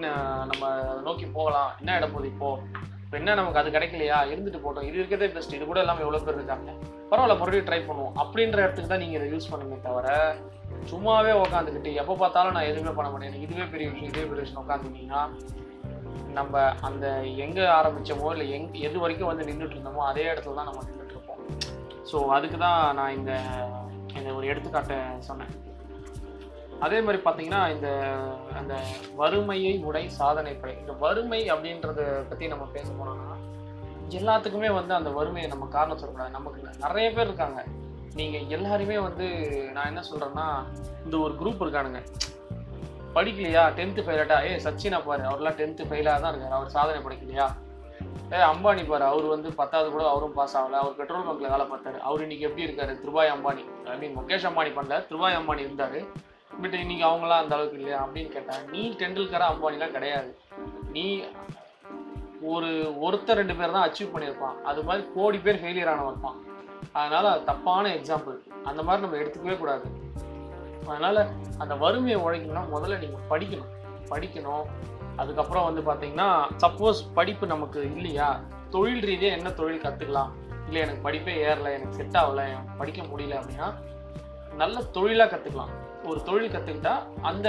நம்ம அதை நோக்கி போகலாம். என்ன இடம் போகுது இப்போது இப்போ என்ன நமக்கு அது கிடைக்கலையா? இருந்துட்டு போட்டோம். இது இருக்கிறதே பெஸ்ட் இது கூட இல்லாமல் எவ்வளோ பேர் இருக்காங்க? பரவாயில்ல மறுபடியும் ட்ரை பண்ணுவோம். அப்படின்ற இடத்துக்கு தான் நீங்கள் இதை யூஸ் பண்ணுங்க தவிர சும்மாவே உட்காந்துக்கிட்டு எப்போ பார்த்தாலும் நான் எதுவுமே பண்ண மாட்டேன். எனக்கு இதுவே பெரிய விஷயம். இதுவே பெரிய விஷயம் உட்காந்துட்டீங்கன்னா நம்ம அந்த எங்கே ஆரம்பித்தோமோ இல்லை எங் எது வரைக்கும் வந்து நின்றுட்டு இருந்தோமோ அதே இடத்துல தான் நம்ம நின்றுட்டு இருப்போம். ஸோ அதுக்கு தான் நான் இந்த இந்த ஒரு எடுத்துக்காட்டை சொன்னேன். அதே மாதிரி பார்த்தீங்கன்னா இந்த அந்த வறுமையை உடை சாதனை படை. இந்த வறுமை அப்படின்றத பற்றி நம்ம பேச போனோம்னா எல்லாத்துக்குமே வந்து அந்த வறுமையை நம்ம காரணம் சொல்லக்கூடாது. நமக்கு நிறைய பேர் இருக்காங்க. நீங்கள் எல்லாருமே வந்து நான் என்ன சொல்கிறேன்னா இந்த ஒரு குரூப் இருக்கானுங்க. படிக்கலையா? டென்த்து ஃபெயிலாட்டா ஏ சச்சினா பாரு அவர்லாம் டென்த்து ஃபெயிலாக தான் இருக்கார். அவர் சாதனை படிக்கலையா? ஏ அம்பானி பாரு அவர் வந்து பத்தாவது கூட அவரும் பாஸ் ஆகலை. அவர் பெட்ரோல் பங்கில் வேலை பார்த்தாரு. அவர் இன்னைக்கு எப்படி இருக்காரு? திருபாய் அம்பானி. ஐ மீன் முகேஷ் அம்பானி பண்ணல. திருபாய் அம்பானி இருந்தார். பட் இன்னைக்கு அவங்களாம் அந்த அளவுக்கு இல்லையா? அப்படின்னு கேட்டேன். நீ டெண்டுல்கராக அம்பானிலாம் கிடையாது. நீ ஒரு ஒருத்தர் ரெண்டு பேர் தான் அச்சீவ் பண்ணியிருப்பான். அது மாதிரி கோடி பேர் ஃபெயிலியர் ஆனவன் இருப்பான். அதனால தப்பான எக்ஸாம்பிள் அந்த மாதிரி நம்ம எடுத்துக்கவே கூடாது. அதனால் அந்த வறுமையை உழைக்கணும்னா முதல்ல நீங்கள் படிக்கணும். படிக்கணும். அதுக்கப்புறம் வந்து பார்த்தீங்கன்னா சப்போஸ் படிப்பு நமக்கு இல்லையா? தொழில் ரீதியாக என்ன தொழில் கற்றுக்கலாம் இல்லை எனக்கு படிப்பே ஏறல எனக்கு செட் ஆகல எனக்கு படிக்க முடியல அப்படின்னா நல்ல தொழிலாக கற்றுக்கலாம் ஒரு தொழில் கற்றுக்கிட்டா அந்த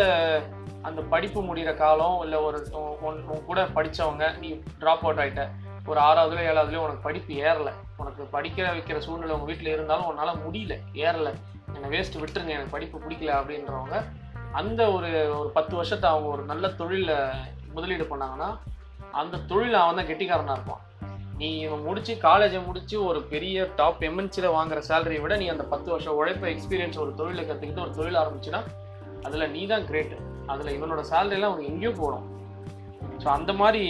அந்த படிப்பு முடிகிற காலம் இல்லை ஒரு உன் கூட படித்தவங்க நீ ட்ராப் அவுட் ஆகிட்ட ஒரு ஆறாவதுல ஏழாவதுலேயும் உனக்கு படிப்பு ஏறல. உனக்கு படிக்கிற வைக்கிற சூழ்நிலை உங்கள் வீட்டில் இருந்தாலும் உன்னால் முடியல ஏறல. என்னை வேஸ்ட் விட்டுருங்க எனக்கு படிப்பு பிடிக்கல அப்படின்றவங்க அந்த ஒரு ஒரு பத்து வருஷத்தை அவங்க ஒரு நல்ல தொழிலில் முதலீடு பண்ணாங்கன்னா அந்த தொழில் அவன் தான் கெட்டிக்காரனாக இருப்பான். நீ இவன் முடிச்சு காலேஜை முடிச்சு ஒரு பெரிய டாப் எம்என்சியில் வாங்குற சேலரியை விட நீ அந்த பத்து வருஷம் உழைப்ப எக்ஸ்பீரியன்ஸ் ஒரு தொழிலை கற்றுக்கிட்டு ஒரு தொழில் ஆரம்பிச்சுன்னா அதில் நீ தான் கிரேட் அதில் இவனோட சேலரிலாம் அவனுக்கு எங்கேயோ போகணும். ஸோ அந்த மாதிரி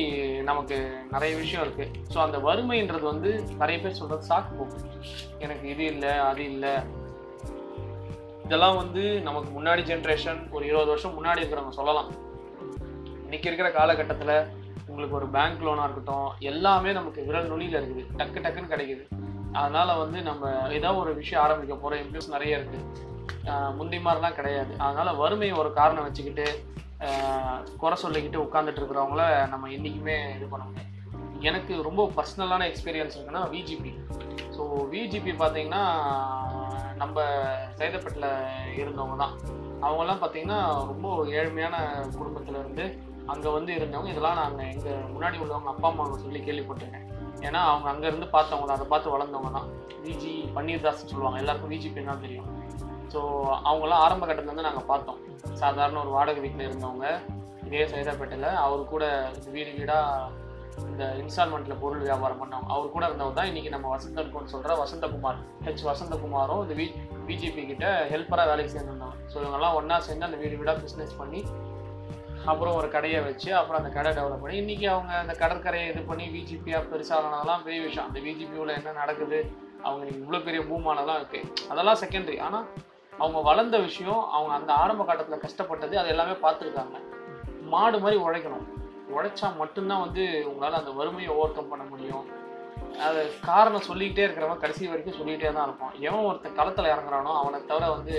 நமக்கு நிறைய விஷயம் இருக்குது ஸோ அந்த வறுமைன்றது வந்து நிறைய பேர் சொல்கிறது சாக்கு போக்கு. எனக்கு இது இல்லை அது இல்லை. இதெல்லாம் வந்து நமக்கு முன்னாடி ஜென்ரேஷன் ஒரு இருபது வருஷம் முன்னாடி இருக்கிறவங்க சொல்லலாம். இன்றைக்கி இருக்கிற காலகட்டத்தில் உங்களுக்கு ஒரு பேங்க் லோனாக இருக்கட்டும் எல்லாமே நமக்கு விரல் நுனியில் இருக்குது. டக்கு டக்குன்னு கிடைக்குது. அதனால் வந்து நம்ம ஏதோ ஒரு விஷயம் ஆரம்பிக்க போகிற இம்ப்யூஸ் நிறைய இருக்குது முந்தி மாதிரிலாம் கிடையாது. அதனால் வறுமையை ஒரு காரணம் வச்சுக்கிட்டு குறை சொல்லிக்கிட்டு உட்காந்துட்டு இருக்கிறவங்கள நம்ம என்றைக்குமே இது பண்ண முடியாது. எனக்கு ரொம்ப பர்சனலான எக்ஸ்பீரியன்ஸ் இருக்குன்னா விஜிபி ஸோ விஜிபி பார்த்தீங்கன்னா நம்ம சைதப்பட்டில் இருந்தவங்க தான். அவங்கெல்லாம் பார்த்தீங்கன்னா ரொம்ப ஏழ்மையான குடும்பத்தில் இருந்து அங்கே வந்து இருந்தவங்க. இதெல்லாம் நாங்கள் எங்கள் முன்னாடி உள்ளவங்க அப்பா அம்மாவை சொல்லி கேள்விப்பட்டிருக்கேன். ஏன்னா அவங்க அங்கேருந்து பார்த்தவங்க தான். அதை பார்த்து வளர்ந்தவங்க தான். விஜி பன்னீர்தாஸ்னு சொல்லுவாங்க. எல்லாருக்கும் விஜிபி தான் தெரியும். ஸோ அவங்களாம் ஆரம்ப கட்டத்துலேருந்து நாங்கள் பார்த்தோம். சாதாரண ஒரு வாடகை வீட்டில் இருந்தவங்க இதே சைதாப்பேட்டையில் அவர் கூட வீடு வீடாக இந்த இன்ஸ்டால்மெண்ட்டில் பொருள் வியாபாரம் பண்ணவங்க அவர் கூட இருந்தவங்க தான் இன்றைக்கி நம்ம வசந்தகுமார் சொல்கிற வசந்தகுமார் ஹெச் வசந்தகுமாரும் இந்த வி பிஜேபி கிட்ட ஹெல்ப்பராக வேலைக்கு சேர்ந்துருந்தாங்க. ஸோ இவங்கெல்லாம் ஒன்றா சேர்ந்து அந்த வீடு வீடாக பிஸ்னஸ் பண்ணி அப்புறம் ஒரு கடையை வச்சு அப்புறம் அந்த கடை டெவலப் பண்ணி இன்றைக்கி அவங்க அந்த கடற்கரையை இது பண்ணி விஜிபியாக பெருசானதெல்லாம் பெரிய விஷயம். அந்த விஜிபியூவில் என்ன நடக்குது? அவங்க இவ்வளோ பெரிய பூமானெல்லாம் இருக்குது அதெல்லாம் செகண்டரி ஆனால் அவங்க வளர்ந்த விஷயம் அவங்க அந்த ஆரம்ப காலத்தில் கஷ்டப்பட்டது அது எல்லாமே பார்த்துருக்காங்க. மாடு மாதிரி உழைக்கணும். உழைச்சா மட்டும்தான் வந்து உங்களால் அந்த வறுமையை ஓவர் கம் பண்ண முடியும். அது காரணம் சொல்லிக்கிட்டே இருக்கிறவன் கடைசி வரைக்கும் சொல்லிக்கிட்டே தான் இருப்பான். எவன் ஒருத்தன் களத்தில் இறங்குறானோ அவனை தவிர வந்து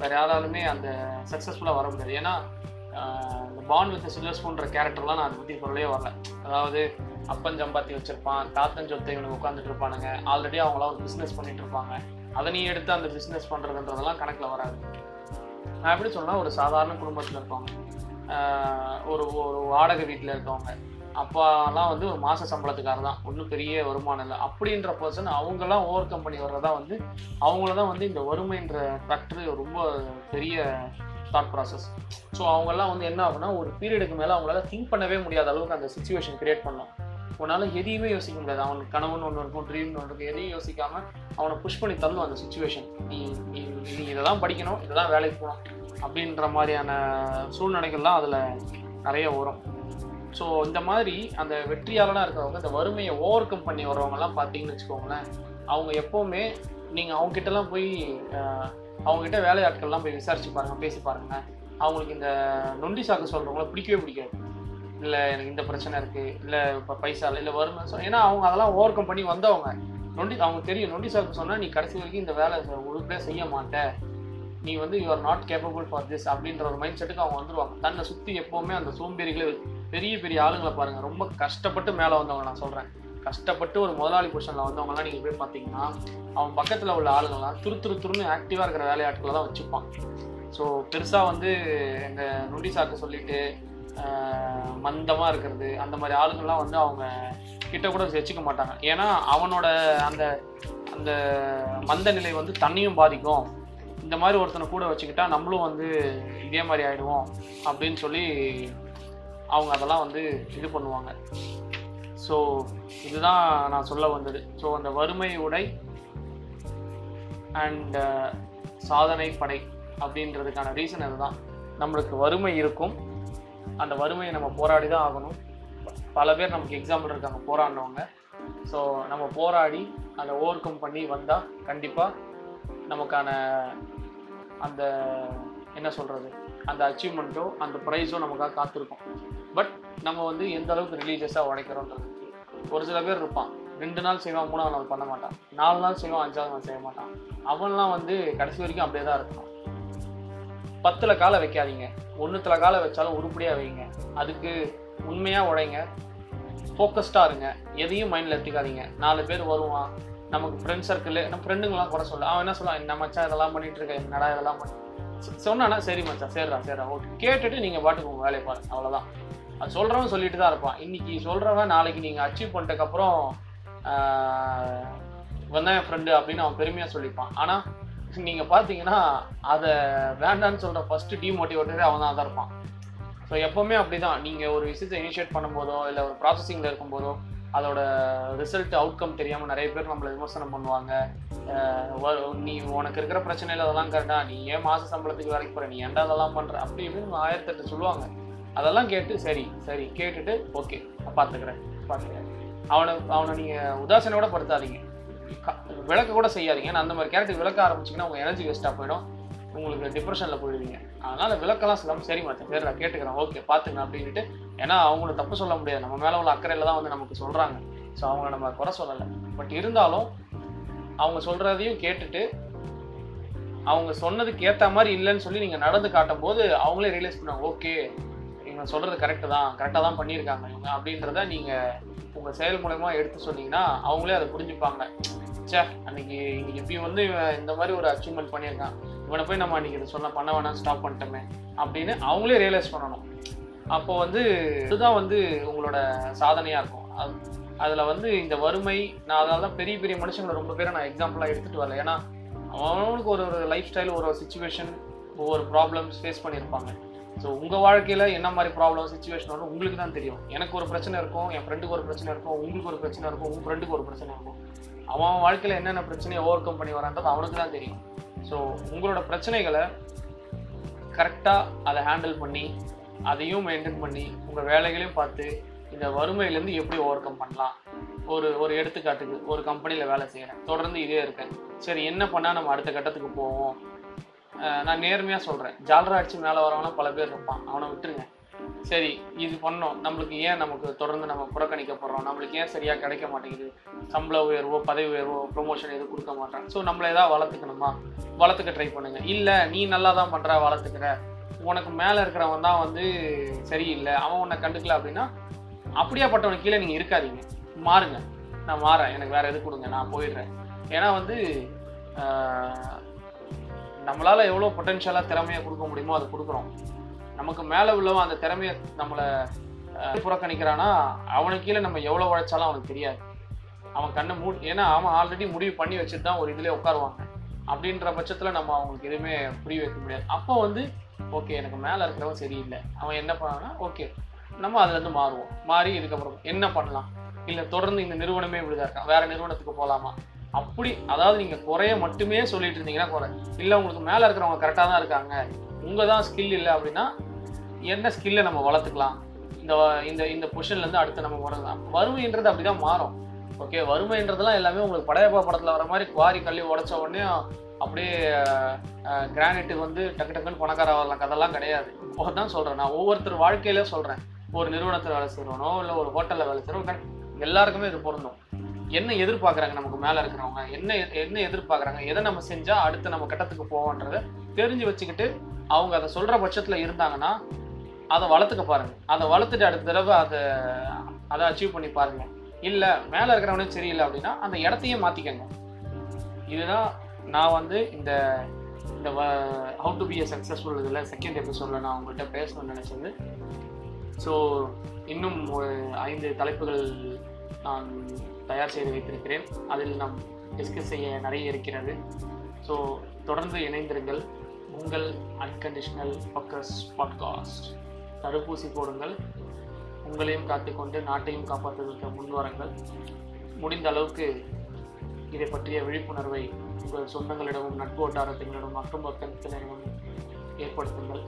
வேறு யாராலுமே அந்த சக்ஸஸ்ஃபுல்லாக வர முடியாது. ஏன்னா இந்த பாண்ட் வித் சில்வர் ஸ்பூன்ற கேரக்டர்லாம் நான் அதை பற்றி சொல்லவே வரல. அதாவது அப்பன் ஜம்பாத்தி வச்சுருப்பான் தாத்தன் சொத்தை இவனுக்கு உட்காந்துட்டு இருப்பானுங்க. ஆல்ரெடி அவங்களாம் ஒரு பிஸ்னஸ் பண்ணிட்டு இருப்பாங்க. அதை நீ எடுத்து அந்த பிஸ்னஸ் பண்ணுறதுன்றதெல்லாம் கணக்கில் வராது. நான் எப்படி சொன்னால் ஒரு சாதாரண குடும்பத்தில் இருக்கவங்க ஒரு ஒரு வாடகை வீட்டில் இருக்கவங்க அப்பாலாம் வந்து ஒரு மாத சம்பளத்துக்காரர் தான். ஒன்றும் பெரிய வருமானம் இல்லை. அப்படின்ற பர்சன் அவங்கெல்லாம் ஓவர் கம் பண்ணி வர்றதா வந்து அவங்கள தான் வந்து இந்த வறுமைன்ற ஃபேக்டரி ரொம்ப பெரிய தாட் ப்ராசஸ் ஸோ அவங்கெல்லாம் வந்து என்ன ஆகுனா ஒரு பீரியடுக்கு மேலே அவங்களால திங்க் பண்ணவே முடியாத அளவுக்கு அந்த சுச்சுவேஷன் கிரியேட் பண்ணோம். உன்னால எதையுமே யோசிக்க முடியாது. அவனுக்கு கனவுன்னு ஒன்று இருக்கும் ட்ரீம்னு ஒன்று இருக்கும். எதையும் யோசிக்காம அவனை புஷ் பண்ணி தள்ளும் அந்த சுச்சுவேஷன் நீ நீ நீ இதை தான் படிக்கணும் இதை தான் வேலைக்கு போகணும் அப்படின்ற மாதிரியான சூழ்நிலைகள்லாம் அதில் நிறைய வரும். ஸோ இந்த மாதிரி அந்த வெற்றியாளனாக இருக்கிறவங்க இந்த வறுமையை ஓவர் கம் பண்ணி வரவங்கலாம் பார்த்தீங்கன்னு வச்சுக்கோங்களேன் அவங்க எப்போவுமே நீங்கள் அவங்ககிட்டலாம் போய் அவங்ககிட்ட வேலையாட்கள்லாம் போய் விசாரிச்சு பாருங்கள் பேசி பாருங்கள் அவங்களுக்கு இந்த நொண்டி சாக்கு சொல்கிறவங்கள பிடிக்கவே பிடிக்காது. இல்லை எனக்கு இந்த பிரச்சனை இருக்குது இல்லை இப்போ பைசா இல்லை இல்லை வறுமை சொ- ஏன்னா அவங்க அதெல்லாம் ஓவர் கம் பண்ணி வந்தவங்க. நொண்டி அவங்க தெரியும். நொண்டி சாருக்கு சொன்னால் நீ கடைசி வரைக்கும் இந்த வேலை உருப்படியாக செய்ய மாட்ட. நீ வந்து you are not capable for this அப்படின்ற ஒரு மைண்ட் செட்டுக்கு அவங்க வந்துடுவாங்க தன்னை சுற்றி எப்போவுமே அந்த சோம்பேறிகளை பெரிய பெரிய ஆளுங்களை பாருங்கள் ரொம்ப கஷ்டப்பட்டு மேலே வந்தவங்க நான் சொல்கிறேன் கஷ்டப்பட்டு ஒரு முதலாளி பொசிஷனில் வந்தவங்கலாம் நீங்கள் போய் பார்த்தீங்கன்னா அவன் பக்கத்தில் உள்ள ஆளுங்கள்லாம் துரு துரு துருன்னு ஆக்டிவாக இருக்கிற வேலையாட்களை தான் வச்சுப்பான் ஸோ பெருசாக வந்து எங்கள் நொண்டி சாக்கு சொல்லிட்டு மந்தமாக இருக்கிறது அந்த மாதிரி ஆளுங்கள்லாம் வந்து அவங்க கிட்ட கூட வச்சுக்க மாட்டாங்க. ஏன்னா அவனோட அந்த அந்த மந்த நிலை வந்து தண்ணியும் பாதிக்கும். இந்த மாதிரி ஒருத்தனை கூட வச்சுக்கிட்டா நம்மளும் வந்து இதே மாதிரி ஆகிடுவோம் அப்படின்னு சொல்லி அவங்க அதெல்லாம் வந்து இது பண்ணுவாங்க. ஸோ இதுதான் நான் சொல்ல வந்தது. ஸோ அந்த வறுமை உடை அண்ட் சாதனை படை அப்படின்றதுக்கான ரீசன் அதுதான். நம்மளுக்கு வறுமை இருக்கும். அந்த வறுமையை நம்ம போராடி தான் ஆகணும். பல பேர் நமக்கு எக்ஸாம்பிள் இருக்காங்க போராடினவங்க. ஸோ நம்ம போராடி அதை ஓவர் கம் பண்ணி வந்தால் கண்டிப்பாக நமக்கான அந்த என்ன சொல்கிறது அந்த அச்சீவ்மெண்ட்டோ அந்த ப்ரைஸோ நமக்காக காத்திருக்கும். பட் நம்ம வந்து எந்த அளவுக்கு ரிலீஜியஸாக உடைக்கிறோன்றது. ஒரு சில பேர் இருப்பான் ரெண்டு நாள் செய்வான் மூணாவது நாள் பண்ண மாட்டான். நாலு நாள் செய்வான் அஞ்சாவது நாள் செய்ய மாட்டான். அவன்லாம் வந்து கடைசி வரைக்கும் அப்படியே தான் இருக்கான் பத்துல காலை வைக்காதீங்க. ஒன்றுத்துல காலை வச்சாலும் உருப்படியாக வைங்க. அதுக்கு உண்மையாக உழைங்க ஃபோக்கஸ்டாக இருங்க. எதையும் மைண்டில் எடுத்துக்காதீங்க. நாலு பேர் வருவான். நமக்கு ஃப்ரெண்ட் சர்க்கிள் நம்ம ஃப்ரெண்டுங்களாம் கூட சொல்ல. அவன் என்ன சொல்லுவான்? என்ன மச்சான் இதெல்லாம் பண்ணிட்டு இருக்கேன் என்னடா இதெல்லாம் பண்ணி? சொன்னானா சரி மச்சான் சேர்றா சேர்றா. ஓகே. கேட்டுட்டு நீங்கள் பாட்டுக்கு உங்கள் வேலையை பாருங்க. அவ்வளோதான் அது சொல்கிறவன் சொல்லிட்டு தான் இருப்பான். இன்னைக்கு சொல்கிறவன் நாளைக்கு நீங்கள் அச்சீவ் பண்ணிட்டதுக்கப்புறம் வந்தான் என் ஃப்ரெண்டு அப்படின்னு அவன் பெருமையாக சொல்லிப்பான். ஆனால் நீங்கள் பார்த்தீங்கன்னா அதை வேண்டான்னு சொல்கிற ஃபஸ்ட்டு டிமோட்டிவேட்டரே அவன் தான் இருப்பான். ஸோ எப்போவுமே அப்படிதான். நீங்க நீங்கள் ஒரு விஷயத்தை இனிஷியேட் பண்ணும்போதோ இல்லை ஒரு ப்ராசஸிங்கில் இருக்கும்போதோ அதோட ரிசல்ட் அவுட்கம் தெரியாமல் நிறைய பேர் நம்மளை விமர்சனம் பண்ணுவாங்க. நீ உனக்கு இருக்கிற பிரச்சனையில் அதெல்லாம் கரெக்டா நீ ஏன் மாத சம்பளத்துக்கு வேலைக்கு போற? நீ ஏன்டா அதெல்லாம் பண்ணுற அப்படி இப்படின்னு ஆயிரத்தெட்டு சொல்லுவாங்க. அதெல்லாம் கேட்டு சரி சரி கேட்டுட்டு ஓகே பார்த்துக்கிறேன் பார்த்துக்கிறேன் அவனை அவனை நீங்கள் உதாசனையோட படுத்தாதீங்க. விளக்க கூட செய்யாதீங்க. ஏன்னா அந்த மாதிரி கேரக்டர் விளக்க ஆரம்பிச்சிங்கன்னா உங்கள் எனர்ஜி வேஸ்ட்டாக போயிடும். உங்களுக்கு டிப்ரெஷனில் போயிடுவீங்க. அதனால் விளக்கெல்லாம் சொல்லாமல் சரி மச்சான் சரி நான் கேட்டுக்கிறேன். ஓகே பார்த்துக்கலாம் அப்படின்ட்டு ஏன்னா அவங்கள தப்பு சொல்ல முடியாது. நம்ம மேலே உள்ள அக்கறையில் தான் வந்து நமக்கு சொல்கிறாங்க ஸோ அவங்கள நம்ம குறை சொல்லலை. பட் இருந்தாலும் அவங்க சொல்கிறதையும் கேட்டுட்டு அவங்க சொன்னதுக்கு ஏற்ற மாதிரி இல்லைன்னு சொல்லி நீங்கள் நடந்து காட்டும் போது அவங்களே ரியலைஸ் பண்ணாங்க ஓகே இவங்க சொல்கிறது கரெக்டு தான். கரெக்டாக தான் பண்ணியிருக்காங்க இவங்க. அப்படின்றத நீங்கள் உங்கள் செயல் மூலயமா எடுத்து சொன்னீங்கன்னா அவங்களே அதை புரிஞ்சுப்பாங்க. ச்சே அன்னைக்கு இன்னைக்கு இப்படி வந்து இவன் இந்த மாதிரி ஒரு அச்சீவ்மெண்ட் பண்ணியிருக்கான். இவனை போய் நம்ம அன்றைக்கி இதை சொன்ன பண்ண வேணாம் ஸ்டாப் பண்ணிட்டோமே அப்படின்னு அவங்களே ரியலைஸ் பண்ணணும். அப்போ வந்து இதுதான் வந்து உங்களோட சாதனையாக இருக்கும். அது அதில் வந்து இந்த வறுமை நான் அதனால தான் பெரிய பெரிய மனுஷங்களை ரொம்ப பேரை நான் எக்ஸாம்பிளாக எடுத்துகிட்டு வரல. ஏன்னா அவனுக்கு ஒரு ஒரு லைஃப் ஸ்டைல் ஒரு சுச்சுவேஷன் ஒவ்வொரு ப்ராப்ளம்ஸ் ஃபேஸ் பண்ணியிருப்பாங்க. ஸோ உங்கள் வாழ்க்கையில் என்ன மாதிரி ப்ராப்ளம் சுச்சுவேஷன் வரும் உங்களுக்கு தான் தெரியும். எனக்கு ஒரு பிரச்சனை இருக்கும் என் ஃப்ரெண்டுக்கு ஒரு பிரச்சனை இருக்கும் உங்களுக்கு ஒரு பிரச்சனை இருக்கும் உங்கள் ஃப்ரெண்டுக்கு ஒரு பிரச்சனை இருக்கும். அவன் அவன் வாழ்க்கையில் என்னென்ன பிரச்சனையை ஓவர் கம் பண்ணி வரான்றது அவனுக்கு தான் தெரியும். ஸோ உங்களோட பிரச்சனைகளை கரெக்டாக அதை ஹேண்டில் பண்ணி அதையும் மெயின்டைன் பண்ணி உங்கள் வேலைகளையும் பார்த்து இந்த வறுமையிலேருந்து எப்படி ஓவர் கம் பண்ணலாம்? ஒரு ஒரு எடுத்துக்காட்டுக்கு ஒரு கம்பெனியில் வேலை செய்கிறேன் தொடர்ந்து இதே இருக்கேன். சரி என்ன பண்ணால் நம்ம அடுத்த கட்டத்துக்கு போவோம்? நான் நேர்மையாக சொல்கிறேன் ஜாலரா அடிச்சு மேலே வரவனா பல பேர் இருப்பான். அவனை விட்டுருங்க. சரி இது பண்ணோம். நம்மளுக்கு ஏன் நமக்கு தொடர்ந்து நம்ம புறக்கணிக்கப்படுறோம் நம்மளுக்கு ஏன் சரியாக கிடைக்க மாட்டேங்குது? சம்பள உயர்வோ பதவி உயர்வோ ப்ரொமோஷன் எதுவும் கொடுக்க மாட்டேன். ஸோ நம்மளை ஏதாவது வளர்த்துக்கணுமா? வளர்த்துக்க ட்ரை பண்ணுங்க. இல்லை நீ நல்லா தான் பண்ணுற வளர்த்துக்கிற. உனக்கு மேலே இருக்கிறவன் தான் வந்து சரியில்லை. அவன் உன்னை கண்டுக்கல அப்படின்னா அப்படியாப்பட்டவனுக்கு கீழே நீங்கள் இருக்காதீங்க. மாறுங்க. நான் மாறேன். எனக்கு வேற எது கொடுங்க? நான் போயிடுறேன். ஏன்னா வந்து நம்மளால் எவ்வளோ பொட்டென்ஷியலாக திறமையை கொடுக்க முடியுமோ அதை கொடுக்குறோம். நமக்கு மேலே உள்ளவன் அந்த திறமையை நம்மளை புறக்கணிக்கிறான்னா புறக்கணிக்கிறானா? அவனுக்கு கீழே நம்ம எவ்வளோ உழைச்சாலும் அவனுக்கு தெரியாது. அவன் கண்ணை மூ ஏன்னா அவன் ஆல்ரெடி முடிவு பண்ணி வச்சுட்டு தான் ஒரு இதுலேயே உட்காருவாங்க. அப்படின்ற பட்சத்தில் நம்ம அவங்களுக்கு எதுவுமே புரிய வைக்க முடியாது. அப்போ வந்து ஓகே எனக்கு மேலே இருக்கிறவன் சரியில்லை. அவன் என்ன பண்ணான்னா ஓகே நம்ம அதுலேருந்து மாறுவோம். மாறி இதுக்கப்புறம் என்ன பண்ணலாம்? இல்லை தொடர்ந்து இந்த நிறுவனமே இப்படிதான் இருக்கான் வேறு நிறுவனத்துக்கு போகலாமா அப்படி அதாவது நீங்கள் குறைய மட்டுமே சொல்லிட்டு இருந்தீங்கன்னா குறை. இல்லை உங்களுக்கு மேலே இருக்கிறவங்க கரெக்டாக தான் இருக்காங்க. உங்கள் தான் ஸ்கில் இல்லை அப்படின்னா என்ன ஸ்கில்லை நம்ம வளர்த்துக்கலாம்? இந்த இந்த இந்த பொசிஷன்லேருந்து அடுத்து நம்ம வரலாம் வறுமைன்றது அப்படி தான் மாறும். ஓகே வறுமைன்றதெல்லாம் எல்லாமே உங்களுக்கு படையப்பா படத்தில் வர மாதிரி குவாரி கல்லி உடச்ச உடனே அப்படியே கிரானைட்டு வந்து டக்கு டக்குன்னு பணக்கார வரலாம் கதெல்லாம் கிடையாது. தான் சொல்கிறேன் நான் ஒவ்வொருத்தர் வாழ்க்கையில சொல்கிறேன் ஒரு நிறுவனத்தில் வேலை செய்கிறவனோ இல்லை ஒரு ஹோட்டலில் வேலை செய்கிறோம் எல்லாருக்குமே இது பொருந்தும். என்ன எதிர்பார்க்குறாங்க நமக்கு மேலே இருக்கிறவங்க? என்ன என்ன எதிர்பார்க்குறாங்க? எதை நம்ம செஞ்சால் அடுத்து நம்ம கட்டத்துக்கு போவோன்றத தெரிஞ்சு வச்சுக்கிட்டு அவங்க அதை சொல்கிற பட்சத்தில் இருந்தாங்கன்னா அதை வளர்த்துக்க பாருங்க. அதை வளர்த்துட்டு அடுத்த தடவை அதை அதை அச்சீவ் பண்ணி பாருங்க. இல்லை மேலே இருக்கிறவனே சரியில்லை அப்படின்னா அந்த இடத்தையே மாற்றிக்கங்க இதுதான் நான் வந்து இந்த இந்த how to be a successful இதில் செகண்ட் எபிசோடில் நான் உங்கள்கிட்ட பேசணும்னு நினச்சது. ஸோ இன்னும் ஒரு ஐந்து தலைப்புகள் நான் தயார் செய்து வைத்திருக்கிறேன். அதில் நாம் டிஸ்கஸ் செய்ய நிறைய இருக்கிறது. ஸோ தொடர்ந்து இணைந்திருங்கள். உங்கள் அன்கண்டிஷனல் ஃபக்கஸ் பாட்காஸ்ட் தடுப்பூசி போடுங்கள். உங்களையும் காத்துக்கொண்டு நாட்டையும் காப்பாற்றுவதற்கு முன்வருங்கள் முடிந்த அளவுக்கு இதை பற்றிய விழிப்புணர்வை உங்கள் சொந்தங்களிடமும் நட்பு வட்டாரத்தினரிடமும் அக்கம் பக்கத்தினரிடமும் ஏற்படுத்துங்கள்.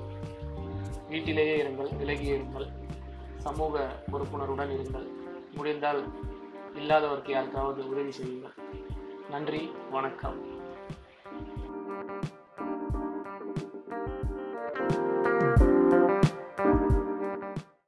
வீட்டிலேயே இருங்கள் விலகியே இருங்கள். சமூக பொறுப்புணர்வுடன் இருங்கள். முடிந்தால் இல்லாதவருக்கு யாருக்காவது உதவி செய்யுங்கள். நன்றி வணக்கம்.